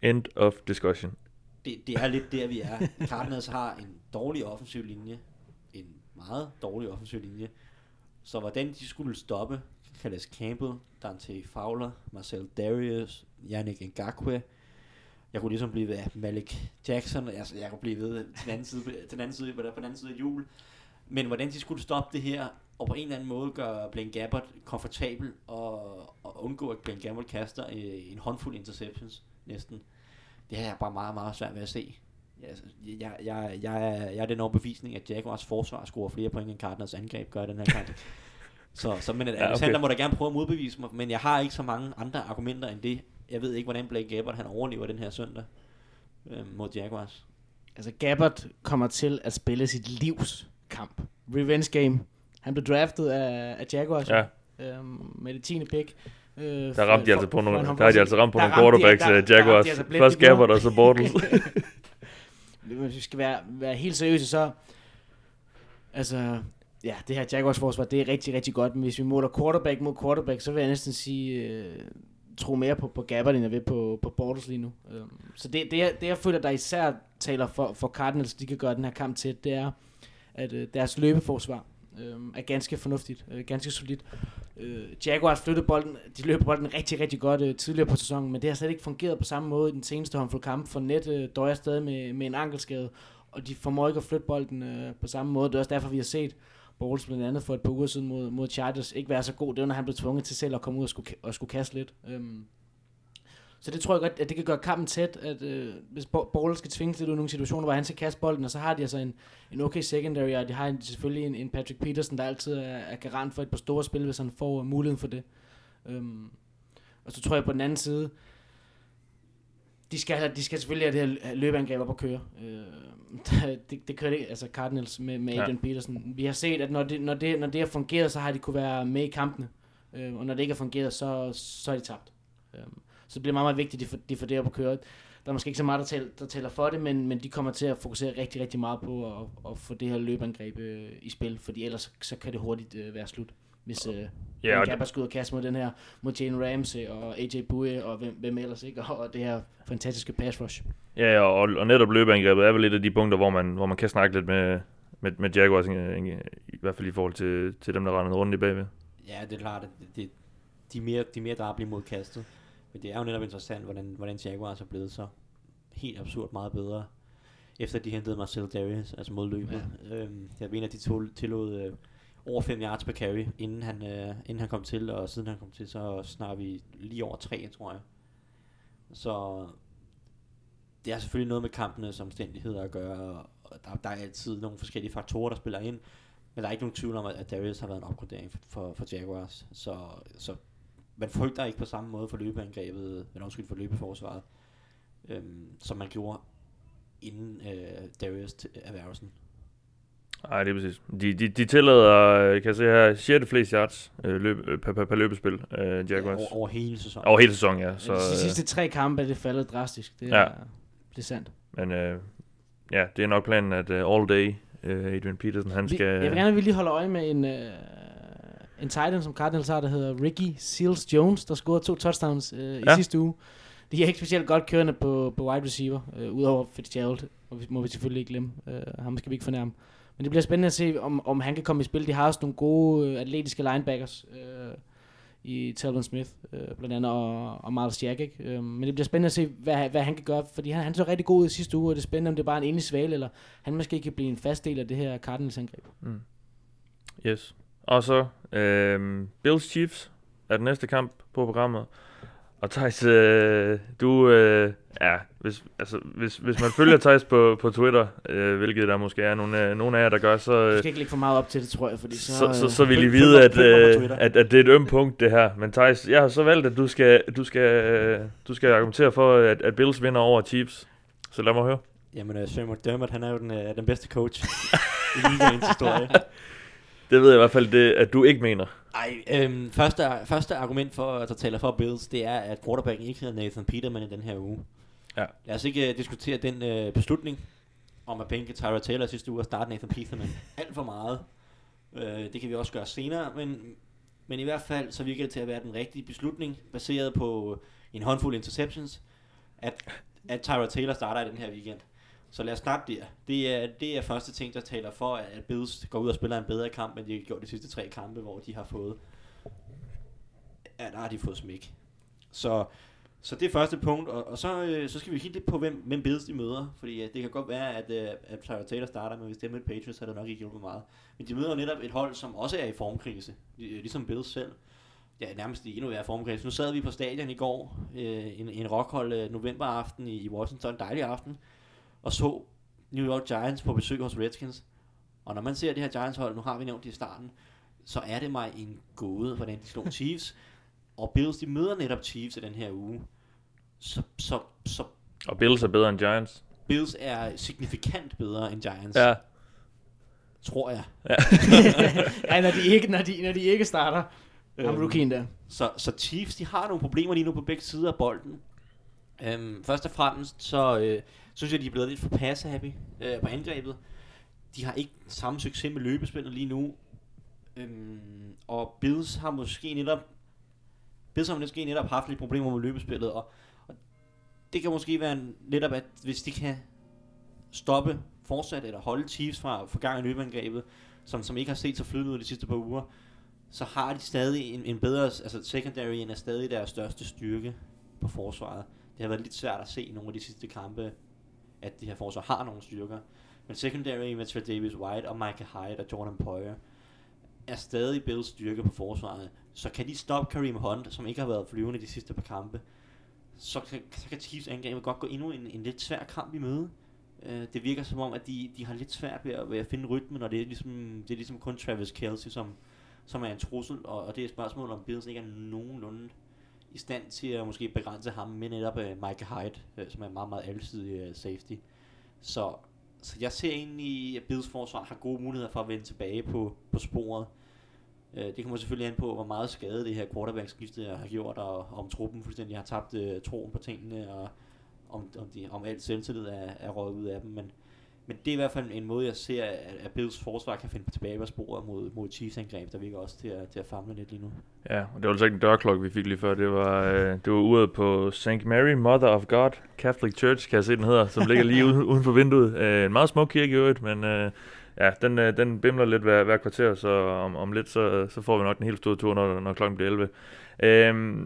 [SPEAKER 1] End of discussion.
[SPEAKER 5] Det, det er lidt der, vi er. Cardinals har en dårlig offensiv linje. En meget dårlig offensiv linje. Så hvordan de skulle stoppe Calais Campbell, Dante Fowler, Marcel Darius, Yannick Ngakwe. Jeg kunne ligesom blive ved Malik Jackson, altså jeg kunne blive ved til den anden side, til den anden side, på den anden side af jul. Men hvordan de skulle stoppe det her, og på en eller anden måde gøre Blaine Gabbert komfortabel, og, og undgå at Blaine Gabbert kaster øh, en håndfuld interceptions næsten. Det har jeg bare meget, meget svært ved at se. Jeg, jeg, jeg, jeg, er, jeg er den overbevisning, at Jaguars forsvar scorer flere point, end Cardinals angreb gør i den her kamp. så, så men
[SPEAKER 1] Ja,
[SPEAKER 5] ja,
[SPEAKER 1] okay.
[SPEAKER 5] Alexander må da gerne prøve at modbevise mig, men jeg har ikke så mange andre argumenter end det. Jeg ved ikke, hvordan Blake Gabbert han overlever den her søndag øh, mod Jaguars.
[SPEAKER 6] Altså Gabbert kommer til at spille sit livs kamp. Revenge game. Han blev draftet af, af Jaguars
[SPEAKER 1] Ja.
[SPEAKER 6] øhm, med det 10. pick. Øh,
[SPEAKER 1] Der ramte de altså på nogle, der har de altså ramt på nogle quarterbacks, øh,
[SPEAKER 6] de
[SPEAKER 1] Jaguars.
[SPEAKER 6] altså
[SPEAKER 1] Først. Gabbert og så Bortles.
[SPEAKER 6] Hvis vi skal være, være helt seriøse, så... Altså, ja, det her Jaguars forsvar, det er rigtig, rigtig godt, men hvis vi måler quarterback mod quarterback, så vil jeg næsten sige, øh, tro mere på, på Gabbert, end jeg vil på, på Bortles lige nu. Um, så det, det, jeg, det, jeg føler, der især taler for, for Cardinals, de kan gøre den her kamp til, det er, at øh, deres løbeforsvar øh, er ganske fornuftigt, øh, ganske solidt. Øh, Jaguars flyttede bolden, de løb bolden rigtig, rigtig godt øh, tidligere på sæsonen, men det har slet ikke fungeret på samme måde i den seneste håndfuld kamp, for net øh, døjer stadig med, med en ankelskade, og de formår ikke at flytte bolden øh, på samme måde. Det er også derfor, vi har set Bowles blandt andet for et par uger siden mod, mod Chargers ikke være så god. Det var, når han blev tvunget til selv at komme ud og skulle, og skulle kaste lidt. Øhm, så det tror jeg godt, at det kan gøre kampen tæt, at øh, hvis Bowles skal tvinges lidt ud i nogle situationer, hvor han skal kaste bolden, og så har de altså en, en okay secondary, og de har en, selvfølgelig en, en Patrick Peterson, der altid er, er garant for et par store spil, hvis han får øh, muligheden for det. Øhm, og så tror jeg på den anden side, de skal, de skal selvfølgelig have det her løbeangreb op at køre. Øh, det, det kører det, altså Cardinals med, med. Adrian ja. Peterson. Vi har set, at når det, når, det, når det har fungeret, så har de kunne være med i kampene. Øh, og når det ikke har fungeret, så, så er de tabt. Øh, så det bliver meget, meget vigtigt, at de får, de får det op at køre. Der er måske ikke så meget, der tæller, der tæller for det, men, men de kommer til at fokusere rigtig, rigtig meget på at, at få det her løbeangreb øh, i spil, fordi ellers så, så kan det hurtigt øh, være slut. Hvis øh,
[SPEAKER 1] Ja,
[SPEAKER 6] Gabber skal ud og kaste mod den her, mod Jane Ramsey og AJ Bouye og hvem, hvem ellers, ikke? Og, det her fantastiske pass rush.
[SPEAKER 1] Ja, og, og netop løbeangrebet er vel et af de punkter, hvor man, hvor man kan snakke lidt med, med, med Jaguars, i, i hvert fald i forhold til, til dem, der render rundt i bagved.
[SPEAKER 5] Ja, det er klart, at det, det, de, er mere, de er mere drablige mod kastet. Men det er jo netop interessant, hvordan, hvordan Jaguars er blevet så helt absurd meget bedre, efter de hentede Marcel Darius, altså mod løbet. Ja. Øhm, jeg mener, de tillod øh, over 5 yards per carry, inden han, øh, inden han kom til, og siden han kom til, så snakker vi lige over 3, tror jeg. Så det er selvfølgelig noget med kampenes omstændigheder at gøre, og der, der er altid nogle forskellige faktorer, der spiller ind. Men der er ikke nogen tvivl om, at- Darius har været en opgradering for, for, for Jaguars. Så, så man frygter ikke på samme måde for løbeangrebet, men undskyld for løbeforsvaret, øhm, som man gjorde inden øh, Darius til erhvervelsen.
[SPEAKER 1] Nej, det er præcis. De, de, de tillader, øh, kan jeg se her, 6. flest yards øh, løb, øh, per, per, per løbespil, øh, Jaguars.
[SPEAKER 5] Over, over hele sæsonen.
[SPEAKER 1] Over hele sæsonen, ja.
[SPEAKER 6] Så, de
[SPEAKER 1] øh,
[SPEAKER 6] sidste tre kampe er det faldet drastisk. Det
[SPEAKER 1] Ja.
[SPEAKER 6] er, det er sandt.
[SPEAKER 1] men øh, ja, det er nok planen, at uh, all day øh, Adrian Peterson, han
[SPEAKER 6] Vi,
[SPEAKER 1] skal...
[SPEAKER 6] jeg vil gerne, at vi lige holder øje med en, øh, en tight end, som Cardinals har, der hedder Ricky Seals Jones, der scorede to touchdowns øh, i
[SPEAKER 1] Ja.
[SPEAKER 6] sidste uge. De er ikke specielt godt kørende på, på wide receiver, øh, udover Fitzgerald, og vi må vi selvfølgelig ikke glemme. Øh, ham skal vi ikke fornærme. Men det bliver spændende at se, om, om han kan komme i spil. De har også nogle gode øh, atletiske linebackers øh, i Talvin Smith, øh, blandt andet, og, og Miles Jack. Ikke? Øh, men det bliver spændende at se, hvad, hvad han kan gøre, fordi han, han så rigtig god ud i sidste uge, og det er spændende, om det er bare en enlig svale, eller han måske kan blive en fast del af det her Cardinals-angreb.
[SPEAKER 1] Mm. Yes. Og så øh, Bills Chiefs er den næste kamp på programmet. Og Thijs, øh, du, øh, ja, hvis, altså, hvis, hvis man følger Thijs på, på Twitter, øh, hvilket der måske er nogle, af- nogle af jer, der gør, så,
[SPEAKER 6] Du
[SPEAKER 1] øh,
[SPEAKER 6] skal ikke lægge for meget op til det, tror jeg, fordi så...
[SPEAKER 1] så, så,
[SPEAKER 6] øh,
[SPEAKER 1] så vil I
[SPEAKER 5] følg-
[SPEAKER 1] vide, at, øh, at, at det er et ømt punkt, det her. Men Thijs, jeg har så valgt, at du skal, du skal, øh, du skal argumentere for, at, at Bills vinder over Chiefs. Så lad mig høre.
[SPEAKER 5] Jamen, uh, Sean McDermott, han er jo den, uh, den bedste coach i ligaens historie.
[SPEAKER 1] Det ved jeg i hvert fald, det, at du ikke mener.
[SPEAKER 5] Ej, øhm, første, første argument for, der taler for Bills, det er, at quarterbacken ikke hedder Nathan Peterman i den her uge.
[SPEAKER 1] Ja.
[SPEAKER 5] Lad os ikke uh, diskutere den uh, beslutning om at bænke Tyra Taylor sidste uge og starte Nathan Peterman alt for meget. Uh, det kan vi også gøre senere, men, men i hvert fald så virker det til at være den rigtige beslutning, baseret på en håndfuld interceptions, at, at Tyra Taylor starter i den her weekend. Så lad os starte der. Det er, det er første ting, der taler for, at Bills går ud og spiller en bedre kamp, end de har gjort de sidste tre kampe, hvor de har fået... Ja, der har de fået smæk. Så, Så det er første punkt, og, og så, øh, så skal vi kigge lidt på, hvem, hvem Bills de møder. Fordi øh, det kan godt være, at, øh, at Tyler Taylor starter, men hvis det er med Patriots, så er det nok ikke hjulpet meget. Men de møder jo netop et hold, som også er i formkrise, øh, ligesom Bills selv. Ja, nærmest i endnu værre formkrise. Nu sad vi på stadion i går, øh, en, en rockhold øh, novemberaften i, i Washington, en dejlig aften, og så New York Giants på besøg hos Redskins. Og når man ser det her Giants hold, nu har vi nævnt det i starten, så er det mig en gåde, hvordan de slog Chiefs. Og Bills, de møder netop Chiefs i den her uge. Så, så, så
[SPEAKER 1] Og Bills er bedre end Giants.
[SPEAKER 5] Bills er signifikant bedre end Giants,
[SPEAKER 1] Ja.
[SPEAKER 5] tror jeg.
[SPEAKER 6] ja, når de ikke, når de, når de ikke starter.
[SPEAKER 5] Øhm,
[SPEAKER 6] rookien der.
[SPEAKER 5] Så, så Chiefs, de har nogle problemer lige nu på begge sider af bolden. Øhm, først og fremmest, så øh, synes jeg, de er blevet lidt for pass-happy øh, på angrebet. De har ikke samme succes med løbespillet lige nu. Øhm, og Bills har måske netop Bills har måske netop haft lidt problemer med løbespillet, og, og det kan måske være en, netop, at hvis de kan stoppe fortsat, eller holde Chiefs fra, fra gang i løbeangrebet, som, som ikke har set så flydende ud de sidste par uger, så har de stadig en, en bedre, altså secondary er stadig deres største styrke på forsvaret. Det har været lidt svært at se i nogle af de sidste kampe, at det her forsvar har nogle styrker. Men secondary med Trey Davis White og Micah Hyde og Jordan Poyer er stadig Bills styrke på forsvaret. Så kan de stoppe Kareem Hunt, som ikke har været flyvende de sidste par kampe, så kan, så kan Chiefs angrebet godt gå endnu en, en lidt svær kamp i møde. Øh, det virker som om, at de, de har lidt svært ved at, ved at finde rytmen, og det er ligesom, det er ligesom kun Travis Kelsey, som, som er en trussel, og, og det er et spørgsmål, om Bills ikke er nogenlunde i stand til at måske begrænse ham med netop øh, uh, Mike Hyde, uh, som er en meget, meget alsidig uh, safety. Så, så jeg ser egentlig, at Bills forsvar har gode muligheder for at vende tilbage på, på sporet. Uh, det kommer selvfølgelig an på, hvor meget skade det her quarterback-skifte har gjort, og om truppen fuldstændig har tabt uh, troen på tingene, og om, om, de, om alt selvtillid er, er røget ud af dem. Men, men det er i hvert fald en måde, jeg ser, at, at Bills forsvar kan finde tilbage på sporet mod, mod Chiefs angreb, der virker også til at, til at famle lidt lige nu.
[SPEAKER 1] Ja, og det var altså ikke en dørklokke, vi fik lige før. Det var, øh, det var uret på St. Mary, Mother of God Catholic Church, kan jeg se, den hedder, som ligger lige uden, uden for vinduet. Øh, en meget smuk kirke i øvrigt, men øh, ja, den, øh, den bimler lidt hver, hver kvarter, så om, om lidt, så, så får vi nok den helt store tur, når, når klokken bliver 11. Øh,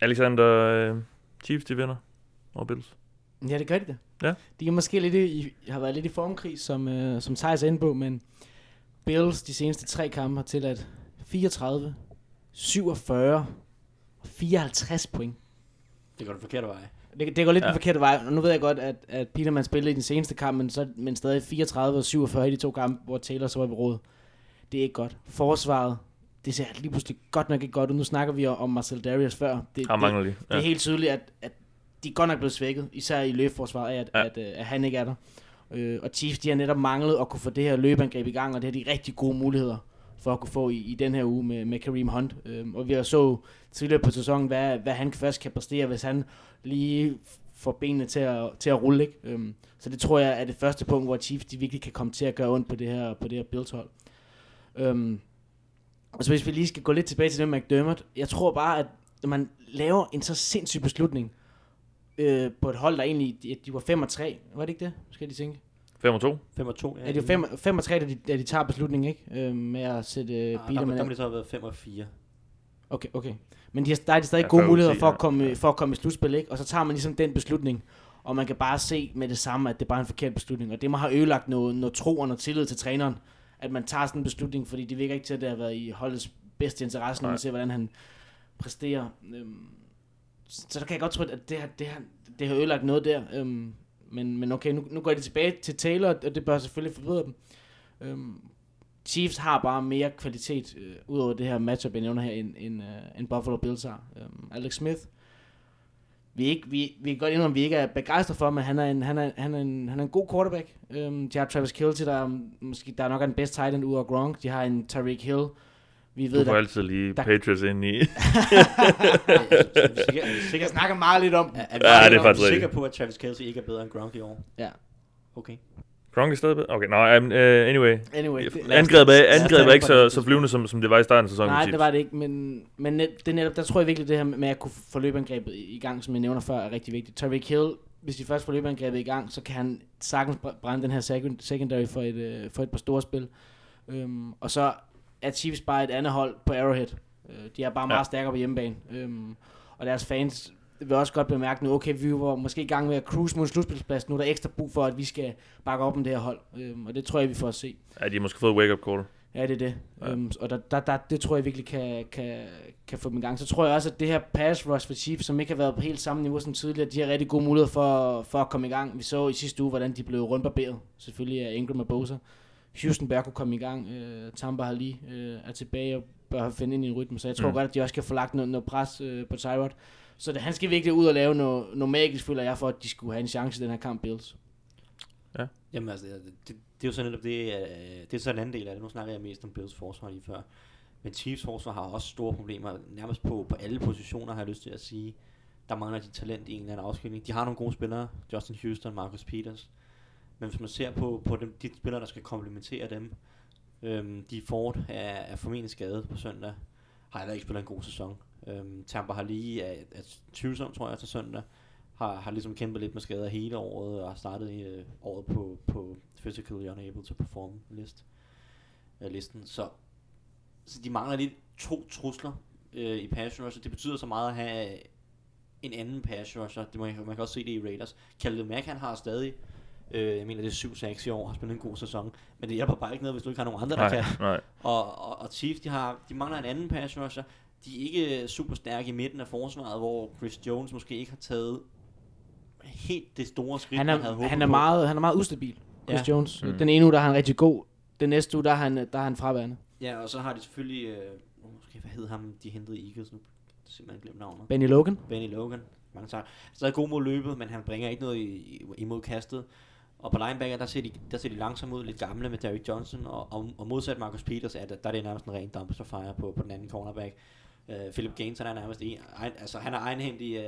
[SPEAKER 1] Alexander, øh, Chiefs, de vinder over Bills.
[SPEAKER 6] Ja, det gør de da.
[SPEAKER 1] Ja.
[SPEAKER 6] De er måske lidt i, har været lidt i formkrig, som, øh, som Thijs er inde på, men Bills de seneste tre kampe har tilladt 34, 47 og 54 point.
[SPEAKER 5] Det går den forkerte vej.
[SPEAKER 6] Det, det går lidt ja. Den forkerte vej, og nu ved jeg godt, at, at Peterman spillede i den seneste kamp, men, så, men stadig 34 og 47 i de to kampe, hvor Taylor så var ved råd. Det er ikke godt. Forsvaret, det ser lige pludselig godt nok ikke godt ud. Nu snakker vi om Marcel Darius før. Det,
[SPEAKER 1] Har
[SPEAKER 6] det,
[SPEAKER 1] lige.
[SPEAKER 6] det er helt tydeligt, at, at de er godt nok blevet svækket, især i løbeforsvaret, af, at, ja. At, at, at han ikke er der. Øh, og Chiefs, de har netop manglet at kunne få det her løbeangreb i gang, og det har de rigtig gode muligheder for at kunne få i, i den her uge med, med Kareem Hunt. Øh, og vi har så tidligere på sæsonen, hvad, hvad han først kan præstere, hvis han lige får benene til at, til at rulle. Ikke? Øhm, så det tror jeg er det første punkt, hvor Chiefs de virkelig kan komme til at gøre ondt på det her, på det her Bills hold. Øhm, og så hvis vi lige skal gå lidt tilbage til det med McDermott, jeg tror bare, at når man laver en så sindssyg beslutning øh, på et hold, der egentlig, de, de var 5 og 3, var det ikke det, skal de tænke?
[SPEAKER 1] 5 og 2.
[SPEAKER 5] 5 og 2.
[SPEAKER 6] Ja, de var 5, 5 og 3, da de, da de tager beslutningen, ikke? Øh, med at sætte øh,
[SPEAKER 5] Ah, der,
[SPEAKER 6] Biederman
[SPEAKER 5] der må det så have været 5 og 4.
[SPEAKER 6] Okay, okay. Men de har, der er de stadig
[SPEAKER 1] Ja,
[SPEAKER 6] gode muligheder for at,
[SPEAKER 1] ja.
[SPEAKER 6] komme, for at komme i slutspil, ikke? Og så tager man ligesom den beslutning, og man kan bare se med det samme, at det er bare en forkert beslutning. Og det må have ødelagt noget, noget tro og noget tillid til træneren, at man tager sådan en beslutning, fordi det virker ikke til, at det har været i holdets bedste interesse, når man ser, hvordan han præsterer. Øhm, så der kan jeg godt tro, at det har, det har, det har ødelagt noget der. Øhm, men, men okay, nu, nu går de tilbage til Taylor, og det bør selvfølgelig forbedre dem. Øhm, Chiefs har bare mere kvalitet, øh, ud over det her matchup, jeg nævner her, end, end, øh, end Buffalo Bills har. Øhm, Alex Smith, vi er, ikke, vi, vi kan godt indrømme, at vi ikke er begejstret for, men han er en, han er, han er en, han er en god quarterback. Øhm, de har Travis Kelce, der, er måske, der er nok er den bedste tight end ud af Gronk. De har en Tariq Hill. Vi
[SPEAKER 1] Du
[SPEAKER 6] ved,
[SPEAKER 1] får
[SPEAKER 6] der,
[SPEAKER 1] altid lige
[SPEAKER 6] der-
[SPEAKER 1] Patriots ind i.
[SPEAKER 6] jeg snakker meget lidt om.
[SPEAKER 5] Er, er,
[SPEAKER 1] Ja, det er faktisk
[SPEAKER 5] du sikker på, at Travis Kelce ikke er bedre end Gronk i år?
[SPEAKER 6] Ja.
[SPEAKER 5] Okay.
[SPEAKER 1] Gronk er stadig bedre? Okay, no, um, uh, anyway.
[SPEAKER 6] Anyway, det,
[SPEAKER 1] Angrebet, er- angrebet er ikke så, så flyvende, som, som det var i starten af sæsonen.
[SPEAKER 6] Nej, det var det ikke, men, men net, det er netop, der tror jeg virkelig, det her med at kunne få løbeangrebet i i gang, som jeg nævner før, er rigtig vigtigt. Tyreek Hill, hvis de først får løbeangrebet i gang, så kan han sagtens br- brænde den her second, secondary for et, øh, for et par store spil. Øhm, og så er Chiefs bare et andet hold på Arrowhead. Øh, de er bare meget
[SPEAKER 1] Ja.
[SPEAKER 6] stærkere på hjemmebane. Øhm, og deres fans vil også godt bemærke nu, okay, vi var måske i gang med at cruise mod slutspilsplads, nu er der ekstra brug for, at vi skal bakke op om det her hold, øhm, og det tror jeg, vi får at se.
[SPEAKER 1] Ja, de har måske fået wake-up call.
[SPEAKER 6] Ja, det er det.
[SPEAKER 1] Ja.
[SPEAKER 6] Øhm, og der, der, der, det tror jeg virkelig kan, kan, kan få dem i gang. Så tror jeg også, at det her pass rush for Chiefs, som ikke har været på helt samme niveau som tidligere, de har rigtig gode muligheder for, for at komme i gang. Vi så i sidste uge, hvordan de blev rundbarberet. Selvfølgelig af Ingram og Bosa. Houston bør kunne komme i gang. Øh, Tampa har lige øh, er tilbage og bør finde ind i en rytme. Så jeg tror
[SPEAKER 1] Mm.
[SPEAKER 6] godt, at de også kan få lagt noget, noget pres øh, på Tyrod. Så det, han skal virkelig ud og lave noget, noget magisk, føler jeg, for at de skulle have en chance i den her kamp, Bills.
[SPEAKER 5] Jamen altså, det, det, det er jo sådan netop det, øh, det er så en anden del af det. Nu snakker jeg mest om Bills forsvar lige før. Men Chiefs forsvar har også store problemer, nærmest på, på alle positioner, har jeg lyst til at sige. Der mangler de talent i en eller anden afskilning. De har nogle gode spillere, Justin Houston, Marcus Peters. Men hvis man ser på, på dem, de spillere, der skal komplementere dem, øhm, de Ford er, er formentlig skadet på søndag. Har heller ikke spillet en god sæson. Øhm, Tampa har lige er, er tvivlsom, tror jeg, til søndag. Har, har ligesom kæmpet lidt med skader hele året, og har startet i, øh, året på, på physically unable to perform list, øh, listen. Så, så de mangler lidt to trusler øh, i pass rusher. det betyder så meget at have en anden pass rusher. Det man, man kan også se det i Raiders. Khalil Mack, han har stadig, øh, jeg mener det er 7-6 i år, har spillet en god sæson. Men det hjælper bare ikke noget, hvis du ikke har nogen andre, der
[SPEAKER 1] Nej,
[SPEAKER 5] kan.
[SPEAKER 1] nej.
[SPEAKER 5] Og, og, og Chiefs, de, har, de mangler en anden pass rusher. De er ikke super stærke i midten af forsvaret, hvor Chris Jones måske ikke har taget helt det store skridt,
[SPEAKER 6] Han
[SPEAKER 5] man havde
[SPEAKER 6] er,
[SPEAKER 5] håbet
[SPEAKER 6] han er,
[SPEAKER 5] på.
[SPEAKER 6] meget, han er meget ustabil, Chris
[SPEAKER 5] Ja.
[SPEAKER 6] Jones.
[SPEAKER 1] Mm.
[SPEAKER 6] Den ene uge, der er han rigtig god. Den næste uge, der er han, der er han fraværende.
[SPEAKER 5] Ja, og så har de selvfølgelig, øh, måske, hvad hed ham, de hentede i Eagles nu, simpelthen glemt navnet.
[SPEAKER 6] Benny Logan.
[SPEAKER 5] Benny Logan, mange tak. Så er god mod løbet, men han bringer ikke noget i, imod kastet. Og på linebacker, der ser de, der ser de langsomt ud, lidt gamle med Derrick Johnson, og, og, og modsat Marcus Peters, er der, der er det nærmest en ren dumpster fire på, på den anden cornerback. Uh, Philip Gaines, han er nærmest en, egen, altså han er egenhændig, uh,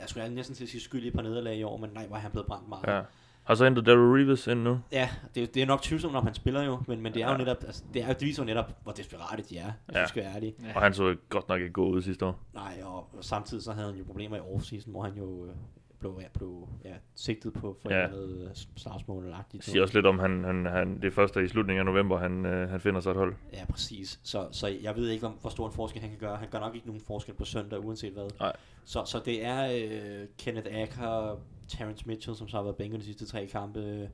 [SPEAKER 5] jeg skulle næsten til at sige skyld i et par nederlag i år, men nej, hvor er han blevet brændt meget.
[SPEAKER 1] Ja. Har så hentet Daryl Reeves ind nu.
[SPEAKER 5] Ja, det, det er nok tvivlsomt, om han spiller jo, men, men det er jo
[SPEAKER 1] Ja.
[SPEAKER 5] netop, altså, det, er, det viser jo netop, hvor desperate de er, hvis
[SPEAKER 1] Ja.
[SPEAKER 5] ja. vi skal være ærlige.
[SPEAKER 1] Og han så godt nok ikke god ud sidste år.
[SPEAKER 5] Nej, og, og samtidig så havde han jo problemer i offseason, hvor han jo øh, blev, ja, blev ja, sigtet på for
[SPEAKER 1] Ja.
[SPEAKER 5] ja. noget øh, slagsmål eller
[SPEAKER 1] Det siger også lidt om, han, han, han, det første i slutningen af november, han, øh, han finder sig et hold.
[SPEAKER 5] Ja, præcis. Så, så jeg ved ikke, om, hvor stor en forskel han kan gøre. Han gør nok ikke nogen forskel på søndag, uanset hvad.
[SPEAKER 1] Nej.
[SPEAKER 5] Så, så det er øh, Kenneth Acker, Terrence Mitchell, som så har været bænket de sidste tre kampe, øh,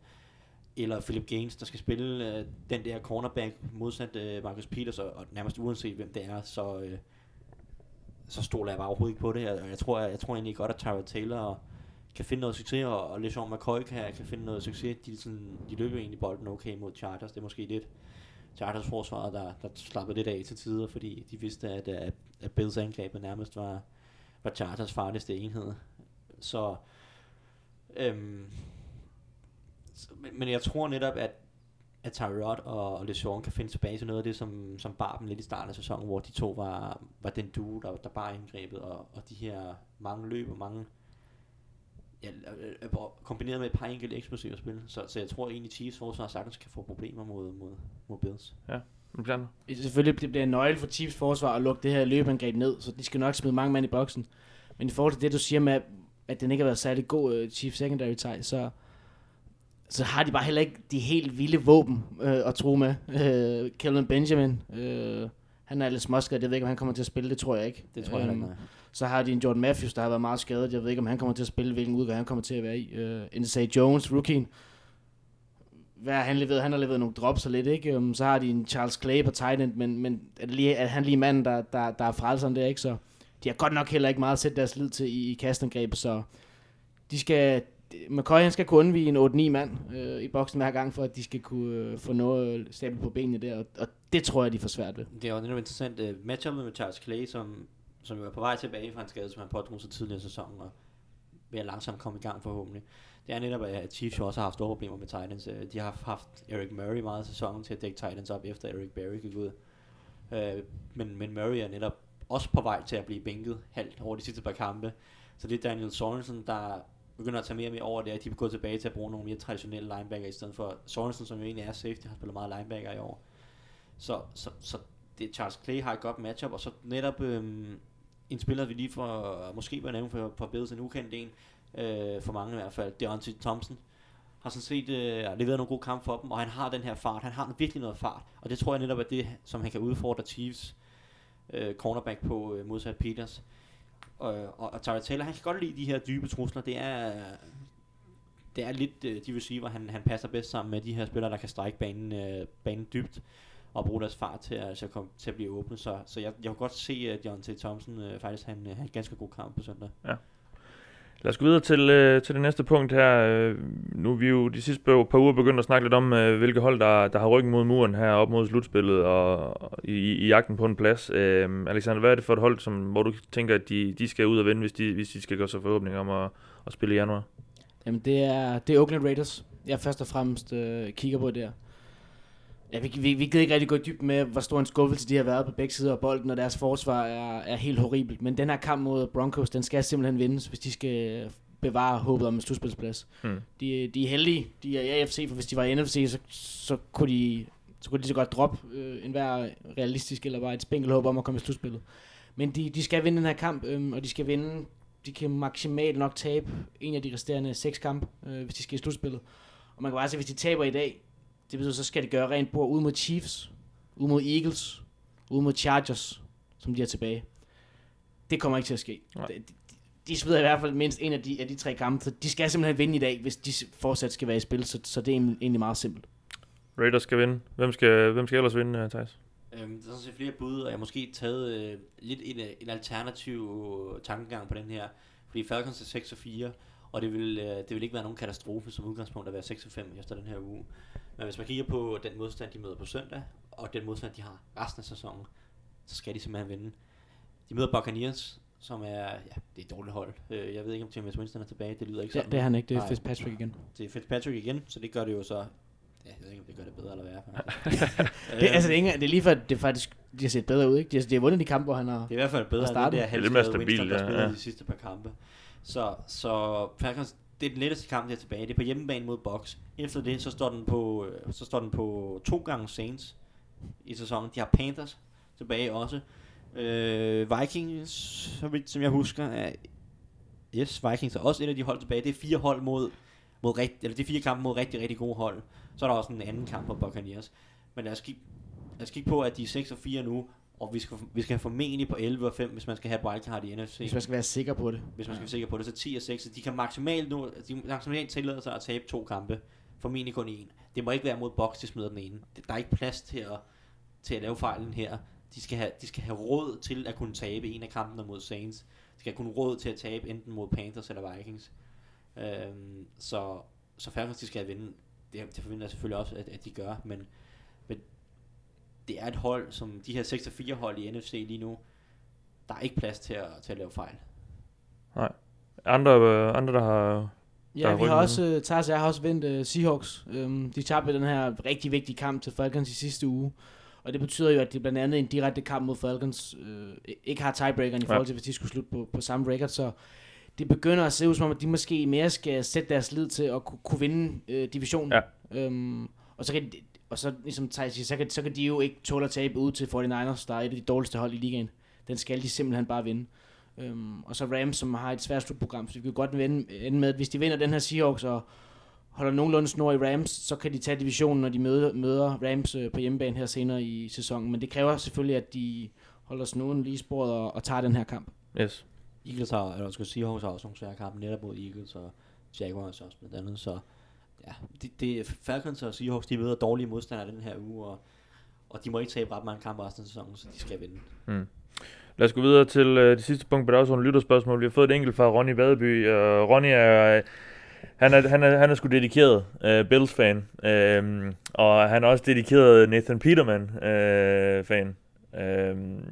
[SPEAKER 5] eller Philip Gaines, der skal spille øh, den der cornerback modsat øh, Marcus Peters, og, og nærmest uanset hvem det er, så, øh, så stoler jeg bare overhovedet ikke på det. Og jeg tror, jeg, jeg tror egentlig godt, at Tyra Taylor kan finde noget succes, og, og LeSean McCoy kan, kan finde noget succes. De, sådan, de løber egentlig bolden okay mod Chargers. Det er måske lidt Chargers forsvaret, der, der slappede lidt af til tider, fordi de vidste, at, at, at Bills angreb nærmest var, var Chargers farligste enhed. Så, øhm, så men, men jeg tror netop, at at Tyrod og, og LeSean kan finde tilbage til noget af det, som, som bar dem lidt i starten af sæsonen, hvor de to var, var den duo, der, der bar indgrebet, og, og de her mange løb og mange ja, øh, øh, kombineret med et par enkelte eksplosive spil. Så, så jeg tror egentlig, Chiefs forsvar sagtens kan få problemer mod, mod, mod Bills.
[SPEAKER 1] Blandt.
[SPEAKER 6] Selvfølgelig bliver det en nøgle for Chiefs forsvar at lukke det her løbeangreb ned, så de skal nok smide mange mand i boksen. Men i forhold til det, du siger med, at den ikke har været særlig god uh, Chiefs secondary tie, så, så har de bare heller ikke de helt vilde våben uh, at tro med. Uh, Kellen Benjamin, uh, han er lidt småskadet, jeg ved ikke, om han kommer til at spille, det tror jeg ikke.
[SPEAKER 5] Det tror jeg
[SPEAKER 6] Øhm,
[SPEAKER 5] ikke, nej.
[SPEAKER 6] Så har de en Jordan Matthews, der har været meget skadet. Jeg ved ikke, om han kommer til at spille, hvilken udgave han kommer til at være i. Uh, Insay Jones, rookien. Hvad han leveret? Han har leveret nogle drops og lidt, ikke? Um, så har de en Charles Clay på tight end, men, men er, det lige, er han lige manden, der, der, der er frelseren der, ikke? Så de har godt nok heller ikke meget at sætte deres lid til i, i kastangrebet, så de skal... McCoy han skal kunne undvige en 8-9 mand øh, i boksen hver gang, for at de skal kunne øh, få noget stabelt på benene der, og, og det tror jeg, de får svært ved.
[SPEAKER 5] Det er jo netop interessant øh, uh, matchup med Charles Clay, som, som jo er på vej tilbage fra en skade, som han pådrog sig tidligere i sæsonen, og ved at langsomt komme i gang forhåbentlig. Det er netop, at Chiefs også har haft store problemer med Titans. Øh, de har haft Eric Murray meget af sæsonen til at dække Titans op, efter Eric Berry gik ud. Øh, men, men Murray er netop også på vej til at blive bænket halvt over de sidste par kampe. Så det er Daniel Sorensen, der begynder at tage mere og mere over det, at de vil gå tilbage til at bruge nogle mere traditionelle linebacker, i stedet for Sorensen, som jo egentlig er safety, har spillet meget linebacker i år. Så, så, så det, Charles Clay har et godt matchup, og så netop øhm, en spiller, vi lige får, måske var nævnt for, for Bills, en ukendt en, øh, for mange i hvert fald, Deontay Thompson, har sådan set øh, leveret nogle gode kampe for dem, og han har den her fart, han har virkelig noget fart, og det tror jeg netop er det, som han kan udfordre Chiefs øh, cornerback på øh, modsat Peters. Og, og, og Tyler Taylor, han kan godt lide de her dybe trusler. Det er, det er lidt øh, de receiver, han, han passer bedst sammen med de her spillere, der kan strække banen, øh, banen dybt og bruge deres fart til at, komme, til at blive åbne. Så, så jeg, jeg kan godt se, at John T. Thompson øh, faktisk han, øh, han har en ganske god kamp på søndag. Ja.
[SPEAKER 1] Lad os gå videre til, øh, til det næste punkt her. Øh, nu er vi jo de sidste par, uger begyndt at snakke lidt om, øh, hvilke hold, der, der har ryggen mod muren her op mod slutspillet og, og i, i jagten på en plads. Øh, Alexander, hvad er det for et hold, som, hvor du tænker, at de, de skal ud og vinde, hvis de, hvis de skal gøre sig forhåbninger om at, at spille i januar?
[SPEAKER 6] Jamen, det er, det er Oakland Raiders, jeg først og fremmest øh, kigger på der. Ja, vi, vi, vi gider ikke rigtig gå i dybden med, hvor stor en skuffelse de har været på begge sider af bolden, og deres forsvar er, er helt horribelt. Men den her kamp mod Broncos, den skal simpelthen vindes, hvis de skal bevare håbet om en slutspilsplads.
[SPEAKER 1] Hmm.
[SPEAKER 6] De, de er heldige, de er i AFC, for hvis de var i NFC, så, så kunne de så kunne de så godt droppe øh, enhver realistisk eller bare et spinkelt håb om at komme i slutspillet. Men de, de skal vinde den her kamp, øh, og de skal vinde, de kan maksimalt nok tabe en af de resterende seks kampe, øh, hvis de skal i slutspillet. Og man kan bare se, hvis de taber i dag, det betyder, så skal de gøre rent bord ud mod Chiefs, ud mod Eagles, ud mod Chargers, som de er tilbage. Det kommer ikke til at ske.
[SPEAKER 1] Nej.
[SPEAKER 6] De, de, de smider i hvert fald mindst en af de, af de tre kampe, så de skal simpelthen vinde i dag, hvis de fortsat skal være i spil, så, så det er egentlig meget simpelt.
[SPEAKER 1] Raiders skal vinde. Hvem skal, hvem skal ellers vinde, uh, Thijs?
[SPEAKER 5] Øhm, der er sådan set flere bud, og jeg har måske taget øh, lidt en, en alternativ tankegang på den her. Fordi Falcons er 6 og 4, og det vil, øh, det vil ikke være nogen katastrofe som udgangspunkt at være 6 og 5 efter den her uge. Men hvis man kigger på den modstand, de møder på søndag, og den modstand, de har resten af sæsonen, så skal de simpelthen vinde. De møder Buccaneers, som er, ja, det er et dårligt hold. Øh, Jeg ved ikke, om James Winston er tilbage, det lyder ikke
[SPEAKER 6] Ja,
[SPEAKER 5] sådan.
[SPEAKER 6] det er han ikke, det er
[SPEAKER 5] Nej.
[SPEAKER 6] Fitzpatrick igen.
[SPEAKER 5] Det er Fitzpatrick igen, så det gør det jo så, ja, jeg ved ikke, om det gør det bedre eller værre.
[SPEAKER 6] Det, altså, det, er, ikke, det er lige før, det er faktisk, de har set bedre ud, ikke? De har, de har vundet de kampe, hvor han har...
[SPEAKER 5] Det er i hvert fald bedre
[SPEAKER 6] At
[SPEAKER 5] end det der
[SPEAKER 1] er
[SPEAKER 5] halvskadede
[SPEAKER 1] stabilt,
[SPEAKER 5] Winston, der
[SPEAKER 1] ja, ja.
[SPEAKER 5] de sidste par kampe. Så, så Falcons, det er den letteste kamp, der er tilbage. Det er på hjemmebane mod Bucks. Efter det, så står den på, øh, så står den på to gange Saints i sæsonen. De har Panthers tilbage også. Øh, Vikings, så vidt som jeg husker, er, yes, Vikings er også et af de hold tilbage. Det er fire hold mod, mod rigt, eller det er fire kampe mod rigtig, rigtig gode hold. Så er der også en anden kamp på Buccaneers. Men lad os kigge, lad os kigge på, at de er 6 og 4 nu, og vi skal, vi skal formentlig på 11 og 5, hvis man skal have wildcard i NFC
[SPEAKER 6] Hvis man skal være sikker på det.
[SPEAKER 5] hvis man skal være sikker på det, så 10 og 6, så de kan maksimalt nu, de maksimalt tillade sig at tabe to kampe, formentlig kun én. Det må ikke være mod boks, de smider den ene. Der er ikke plads til at, til at lave fejlen her. De skal, have, de skal have råd til at kunne tabe en af kampene mod Saints. De skal have kun råd til at tabe enten mod Panthers eller Vikings. Øhm, så, så Falcons, de skal vinde. Det, det forventer jeg selvfølgelig også, at, at de gør, men det er et hold, som de her 6-4 hold i NFC lige nu, der er ikke plads til at, til at lave fejl.
[SPEAKER 1] Andre, øh, andre der har... Der
[SPEAKER 6] Ja,
[SPEAKER 1] er
[SPEAKER 6] vi har også, Thijs og jeg har også vendt uh, Seahawks. Um, de tabte den her rigtig vigtige kamp til Falcons i sidste uge. Og det betyder jo, at det blandt andet i en direkte kamp mod Falcons uh, ikke har tiebreakeren i
[SPEAKER 1] Ja.
[SPEAKER 6] forhold til, hvis de skulle slutte på, på samme record. Så det begynder at se ud som om, at de måske mere skal sætte deres lid til at kunne, kunne vinde uh, divisionen.
[SPEAKER 1] Ja.
[SPEAKER 6] Um, og så kan de, og så, ligesom Thijs siger, så kan, så kan de jo ikke tåle at tabe ud til 49ers, der er et af de dårligste hold i ligaen. Den skal de simpelthen bare vinde. Um, og så Rams, som har et svært slutprogram, så vi kan godt vende, ende med, at hvis de vinder den her Seahawks og holder nogenlunde snor i Rams, så kan de tage divisionen, når de møder, møder Rams øh, på hjemmebane her senere i sæsonen. Men det kræver selvfølgelig, at de holder snoden lige sporet og, og tager den her kamp.
[SPEAKER 1] Yes.
[SPEAKER 5] Eagles har, eller skal Seahawks har også nogle svære kampe netop mod Eagles og Jaguars også blandt andet, så ja, det, det Falcons og Seahawks, de møder dårlige modstandere den her uge, og, og de må ikke tabe ret mange kampe resten af sæsonen, så de skal vinde. Mm.
[SPEAKER 1] Lad os gå videre til øh, det sidste punkt på dagsordenen, lytterspørgsmål. Vi har fået et enkelt fra Ronny Vadeby. og Ronny er... Øh, han er, han er, han er sgu dedikeret øh, Bills-fan, øh, og han er også dedikeret Nathan Peterman-fan, øh, øhm,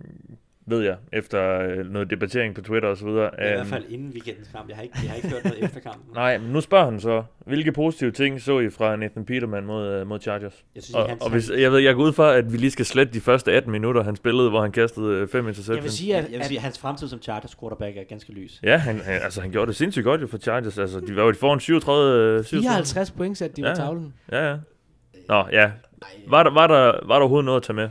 [SPEAKER 1] ved jeg, efter øh, noget debattering på Twitter og så videre.
[SPEAKER 5] Det er i hvert fald inden weekendens kamp. Jeg har ikke, jeg har ikke hørt noget efter kampen.
[SPEAKER 1] Nej, men nu spørger han så, hvilke positive ting så I fra Nathan Peterman mod, øh, mod Chargers?
[SPEAKER 5] Jeg synes,
[SPEAKER 1] Og,
[SPEAKER 5] han,
[SPEAKER 1] og hvis, jeg ved, jeg går ud fra, at vi lige skal slette de første 18 minutter, han spillede, hvor han kastede øh, fem interceptions.
[SPEAKER 6] Jeg vil sige, at,
[SPEAKER 5] jeg vil sige, at hans fremtid som Chargers quarterback er ganske lys.
[SPEAKER 1] Ja, han, han, altså, han gjorde det sindssygt godt jo for Chargers. Altså, de var jo foran 37... øh, 37.
[SPEAKER 6] 54 point satte de
[SPEAKER 1] Ja,
[SPEAKER 6] på
[SPEAKER 1] ja.
[SPEAKER 6] tavlen.
[SPEAKER 1] Ja, ja. Nå, ja. Var der, var, der, var der overhovedet noget at tage med?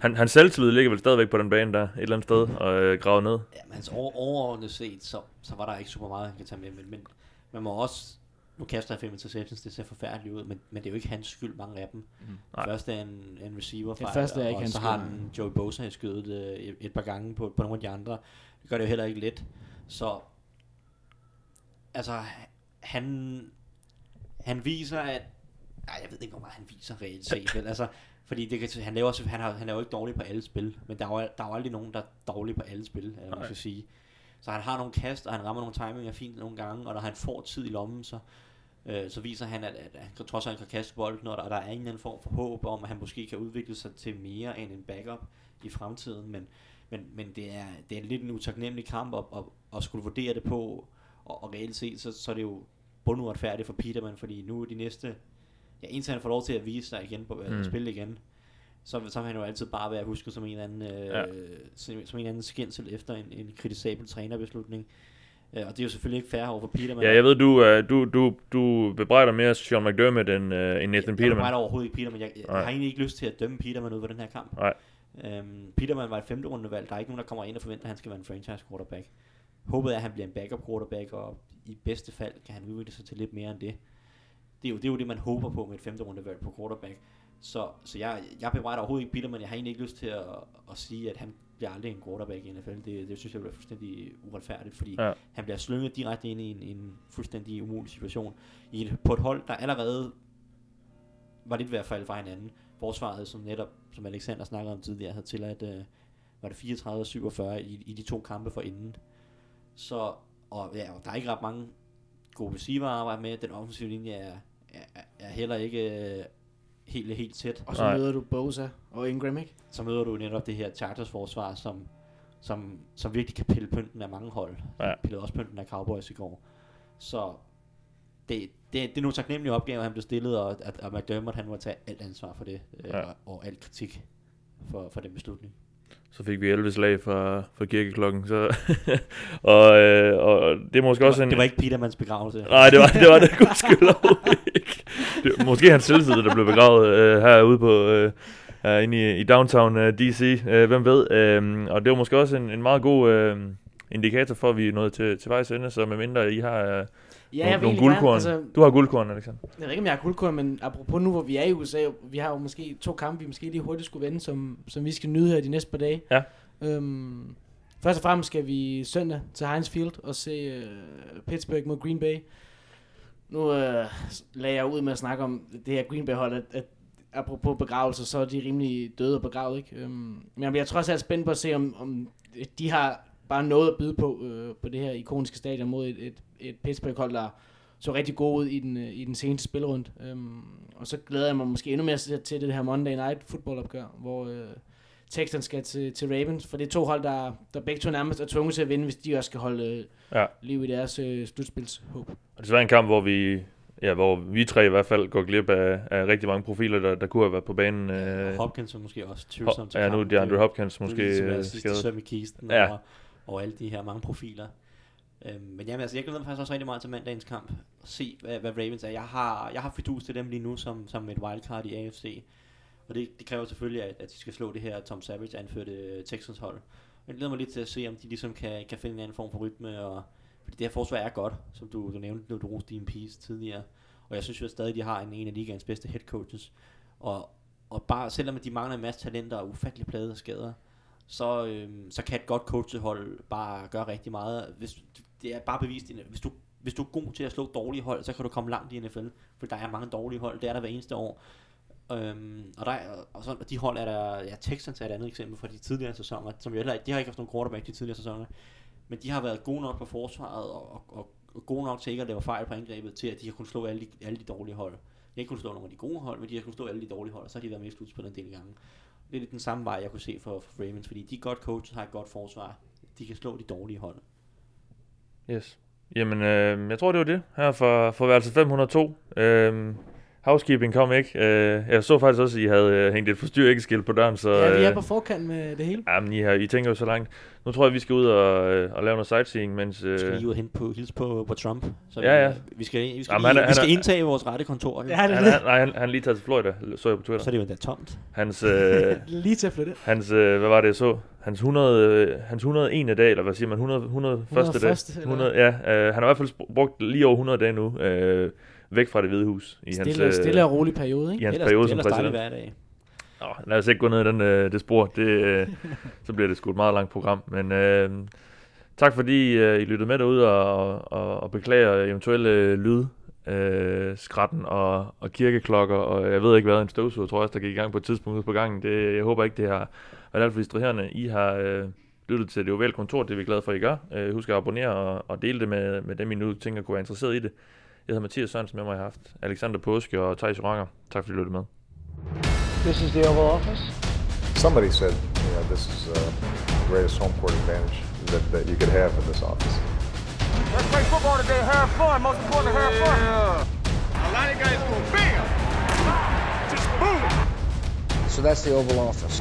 [SPEAKER 1] Han, hans selvtillid ligger vel stadigvæk på den bane der, et eller andet sted, og øh, gravet ned.
[SPEAKER 5] Ja, men altså over, overordnet set, så, så var der ikke super meget, han kan tage med. Men, men man må også nu kaster jeg fem interceptions, det ser forfærdeligt ud, men, men det er jo ikke hans skyld, mange af dem. Mm.
[SPEAKER 1] Nej.
[SPEAKER 5] Første er en, en receiver
[SPEAKER 6] første er ikke
[SPEAKER 5] og
[SPEAKER 6] hans
[SPEAKER 5] så
[SPEAKER 6] skyld,
[SPEAKER 5] har
[SPEAKER 6] nej.
[SPEAKER 5] han Joey Bosa i skødet øh, et, et par gange på, på nogle af de andre. Det gør det jo heller ikke let. Så, altså, han, han viser, at, ej, jeg ved ikke, hvor meget han viser reelt set, vel, altså, fordi det han, laver, han, har, han laver ikke dårligt på alle spil, men der er jo, der er jo aldrig nogen, der er dårlig på alle spil, eller man skal sige. Så han har nogle kast, og han rammer nogle timinger fint nogle gange, og når han får tid i lommen, så, øh, så viser han, at, at han trods alt kan kaste bolden, og der, og der er en eller anden form for håb om, at han måske kan udvikle sig til mere end en backup i fremtiden, men, men, men det, er, det er lidt en utaknemmelig kamp at, at, at skulle vurdere det på, og, og reelt set, så, så er det jo bunduretfærdigt for Peterman, fordi nu er de næste, ja, indtil han får lov til at vise sig igen på at
[SPEAKER 1] Mm.
[SPEAKER 5] spille igen, så, så vil han jo altid bare være husket som en eller anden, øh,
[SPEAKER 1] Ja.
[SPEAKER 5] ja. som, som en anden skændsel efter en, en kritisabel trænerbeslutning. Øh, og det er jo selvfølgelig ikke fair over for Peterman.
[SPEAKER 1] Ja, jeg ved, du, uh, du, du, du bebrejder mere Sean McDermott end, uh, end Nathan
[SPEAKER 5] Jeg, jeg
[SPEAKER 1] Peterman.
[SPEAKER 5] bebrejder overhovedet ikke Peterman. Jeg, jeg,
[SPEAKER 1] Nej.
[SPEAKER 5] jeg har egentlig ikke lyst til at dømme Peterman ud for den her kamp.
[SPEAKER 1] Nej.
[SPEAKER 5] Øhm, Peterman var et femte rundevalg. Der er ikke nogen, der kommer ind og forventer, at han skal være en franchise quarterback. Håbet er, at han bliver en backup quarterback, og i bedste fald kan han udvikle sig til lidt mere end det. Det er jo det, er jo det man håber på med et femte rundevalg på quarterback. Så, så jeg, jeg bebrejder overhovedet ikke Peterman. Jeg har egentlig ikke lyst til at, at sige, at han bliver aldrig en quarterback i NFL. Det, det synes jeg bliver fuldstændig uretfærdigt, fordi
[SPEAKER 1] Ja.
[SPEAKER 5] han bliver slynget direkte ind i en, en fuldstændig umulig situation. I et, på et hold, der allerede var lidt ved at falde fra hinanden. Forsvaret, som netop, som Alexander snakkede om tidligere, havde tilladt, øh, var det 34 og 47 i, i de to kampe for inden. Så, og ja, og der er ikke ret mange gode receiver at arbejde med. Den offensive linje er, er, er heller ikke øh, helt, helt tæt.
[SPEAKER 6] Og så
[SPEAKER 1] Nej.
[SPEAKER 6] møder du Bosa og Ingram, ikke?
[SPEAKER 5] Så møder du netop det her Chargers forsvar, som, som, som virkelig kan pille pynten af mange hold.
[SPEAKER 1] Ja.
[SPEAKER 5] Pillede også pynten af Cowboys i går. Så det, det, det er nogle taknemmelige opgaver, han blev stillet, og at, at McDermott han må tage alt ansvar for det, øh,
[SPEAKER 1] Ja.
[SPEAKER 5] og, og al kritik for, for den beslutning.
[SPEAKER 1] Så fik vi 11 slag fra, fra kirkeklokken. Så og, øh, og det er måske
[SPEAKER 5] Det
[SPEAKER 1] også
[SPEAKER 5] var,
[SPEAKER 1] en...
[SPEAKER 5] det var ikke Petermans begravelse.
[SPEAKER 1] Nej, det var det, var det ikke. Det, måske hans selvtid, der blev begravet øh, herude på... Øh, uh, inde i, i downtown uh, DC, uh, hvem ved. Uh, og det var måske også en, en meget god uh, indikator for, at vi er nået til, til vejs ende, så medmindre I har uh,
[SPEAKER 6] Ja,
[SPEAKER 1] nogle, nogle guldkorn.
[SPEAKER 6] gerne,
[SPEAKER 1] altså, du har guldkorn, Alexander.
[SPEAKER 6] jeg ved ikke, om jeg har guldkorn, men apropos nu, hvor vi er i USA, vi har jo måske to kampe, vi måske lige hurtigt skulle vende, som, som vi skal nyde her de næste par dage.
[SPEAKER 1] Ja.
[SPEAKER 6] Øhm, først og fremmest skal vi søndag til Heinz Field og se uh, Pittsburgh mod Green Bay. Nu øh, lagde jeg ud med at snakke om det her Green Bay-hold, at, at apropos begravelser, så er de rimelig døde og begravet, ikke? Øhm, men jeg er trods alt spændt på at se, om, om de har bare noget at byde på, øh, på det her ikoniske stadion mod et, et, et Pittsburgh-hold, der så rigtig god ud i den, øh, i den seneste spilrunde. Øhm, og så glæder jeg mig måske endnu mere til, det her Monday Night football opgør, hvor øh, Texans skal til, til Ravens, for det er to hold, der, der begge to nærmest er tvunget til at vinde, hvis de også skal holde
[SPEAKER 1] Ja.
[SPEAKER 6] liv i deres øh, slutspilshåb.
[SPEAKER 1] Og det var en kamp, hvor vi, ja, hvor vi tre i hvert fald går glip af, af rigtig mange profiler, der, der kunne have været på banen.
[SPEAKER 5] Øh,
[SPEAKER 1] Øh,
[SPEAKER 5] Hopkins er måske også tvivlsom til
[SPEAKER 1] ja, nu er
[SPEAKER 5] kampen.
[SPEAKER 1] DeAndre
[SPEAKER 5] Det-
[SPEAKER 1] Hopkins
[SPEAKER 5] det er
[SPEAKER 1] måske
[SPEAKER 5] ligesom
[SPEAKER 1] skadet.
[SPEAKER 5] søm i kisten,
[SPEAKER 1] Ja.
[SPEAKER 5] og, og alle de her mange profiler. Øhm, men jamen, altså, jeg glæder mig faktisk også rigtig meget til mandagens kamp. Se, hvad, hvad Ravens er. Jeg har, jeg har fidus til dem lige nu som, som et wildcard i AFC. Og det, det kræver selvfølgelig, at, at de skal slå det her Tom Savage anførte øh, Texans hold. Jeg glæder mig lidt til at se, om de ligesom kan, kan finde en anden form for rytme. Og, fordi det her forsvar er godt, som du, du nævnte, når du roste din Peace tidligere. Og jeg synes jo at stadig, de har en, en af ligaens bedste head coaches. Og, og bare, selvom de mangler en masse talenter og ufattelig plade og skader, så, øhm, så kan et godt coachhold bare gøre rigtig meget. Hvis, det er bare bevist, hvis du, hvis du er god til at slå dårlige hold, så kan du komme langt i NFL, for der er mange dårlige hold, det er der hver eneste år. Øhm, og, der, og, så, og de hold er der, ja, Texans er et andet eksempel fra de tidligere sæsoner, som jo heller ikke, de har ikke haft nogen quarterback de tidligere sæsoner, men de har været gode nok på forsvaret, og, og, og, og gode nok til ikke at lave fejl på angrebet, til at de har kunnet slå alle de, alle de dårlige hold. De har ikke kunnet slå nogle af de gode hold, men de har kunnet slå alle de dårlige hold, og så har de været med i slutspillet en del gange. Det er lidt den samme vej, jeg kunne se for, for Ravens, fordi de er godt coaches, har et godt forsvar. De kan slå de dårlige hold.
[SPEAKER 1] Yes. Jamen, øh, jeg tror, det var det her for, for værelse 502. Øh, housekeeping kom ikke. Øh, jeg så faktisk også, at I havde øh, hængt et forstyr ikke skilt på døren, så...
[SPEAKER 6] Ja, vi er
[SPEAKER 1] øh,
[SPEAKER 6] på forkant med det hele.
[SPEAKER 1] Jamen, I, har, I tænker jo så langt. Nu tror jeg, vi skal ud og, øh, og lave noget sightseeing, mens... Øh,
[SPEAKER 5] Skal lige ud og hente på, hils på, på Trump. Så
[SPEAKER 1] Ja, ja.
[SPEAKER 5] Vi, vi skal, vi skal,
[SPEAKER 1] Jamen,
[SPEAKER 5] lige,
[SPEAKER 1] han er-
[SPEAKER 5] vi
[SPEAKER 1] han
[SPEAKER 5] skal
[SPEAKER 1] er-
[SPEAKER 5] indtage vores rette kontor.
[SPEAKER 6] Ja,
[SPEAKER 1] han, han, nej, han, han lige taget til Florida, så jeg på Twitter.
[SPEAKER 5] så er det jo endda tomt.
[SPEAKER 1] Hans, øh,
[SPEAKER 6] Lige til at flytte.
[SPEAKER 1] hans øh, hvad var det, jeg så? Hans 100, øh, hans 101. dag, eller hvad siger man? 100, 100 første dag.
[SPEAKER 6] 101., eller
[SPEAKER 1] 100, ja, øh, han har i hvert fald brugt lige over 100 dage nu, øh, væk fra det hvide hus. I
[SPEAKER 6] Stille,
[SPEAKER 1] hans, øh,
[SPEAKER 6] stille og rolig periode,
[SPEAKER 1] i
[SPEAKER 6] ikke?
[SPEAKER 1] hans
[SPEAKER 5] Ellers,
[SPEAKER 1] periode som
[SPEAKER 5] ellers dejligt
[SPEAKER 1] præsident.
[SPEAKER 5] hver dag.
[SPEAKER 1] Nå, lad os ikke gå ned i den, øh, det spor. Det, øh, så bliver det sgu et meget langt program. Men øh, tak fordi øh, I lyttede med derude og, og, og beklager eventuelle lyd. Øh, skratten og, og kirkeklokker, og jeg ved ikke hvad, en støvsuger tror jeg også, der gik i gang på et tidspunkt ude på gangen. Det, jeg håber ikke, det har været alt for distraherende. I har øh, lyttet til det ovale kontor, det er vi glade for, at I gør. Øh, husk at abonnere og, og dele det med, med dem, I nu tænker kunne være interesseret i det. Jeg hedder Mathias Sørensen, med mig jeg har haft Alexander Påske og Thijs Ranger. Tak fordi I lyttede med.
[SPEAKER 2] This is the Oval Office.
[SPEAKER 3] Somebody said, you know, this is uh, the greatest home court advantage that, that you could have in this office.
[SPEAKER 4] Let's play football today, have fun. Most importantly, have fun. A lot of guys go bam, just boom.
[SPEAKER 2] So that's the Oval Office.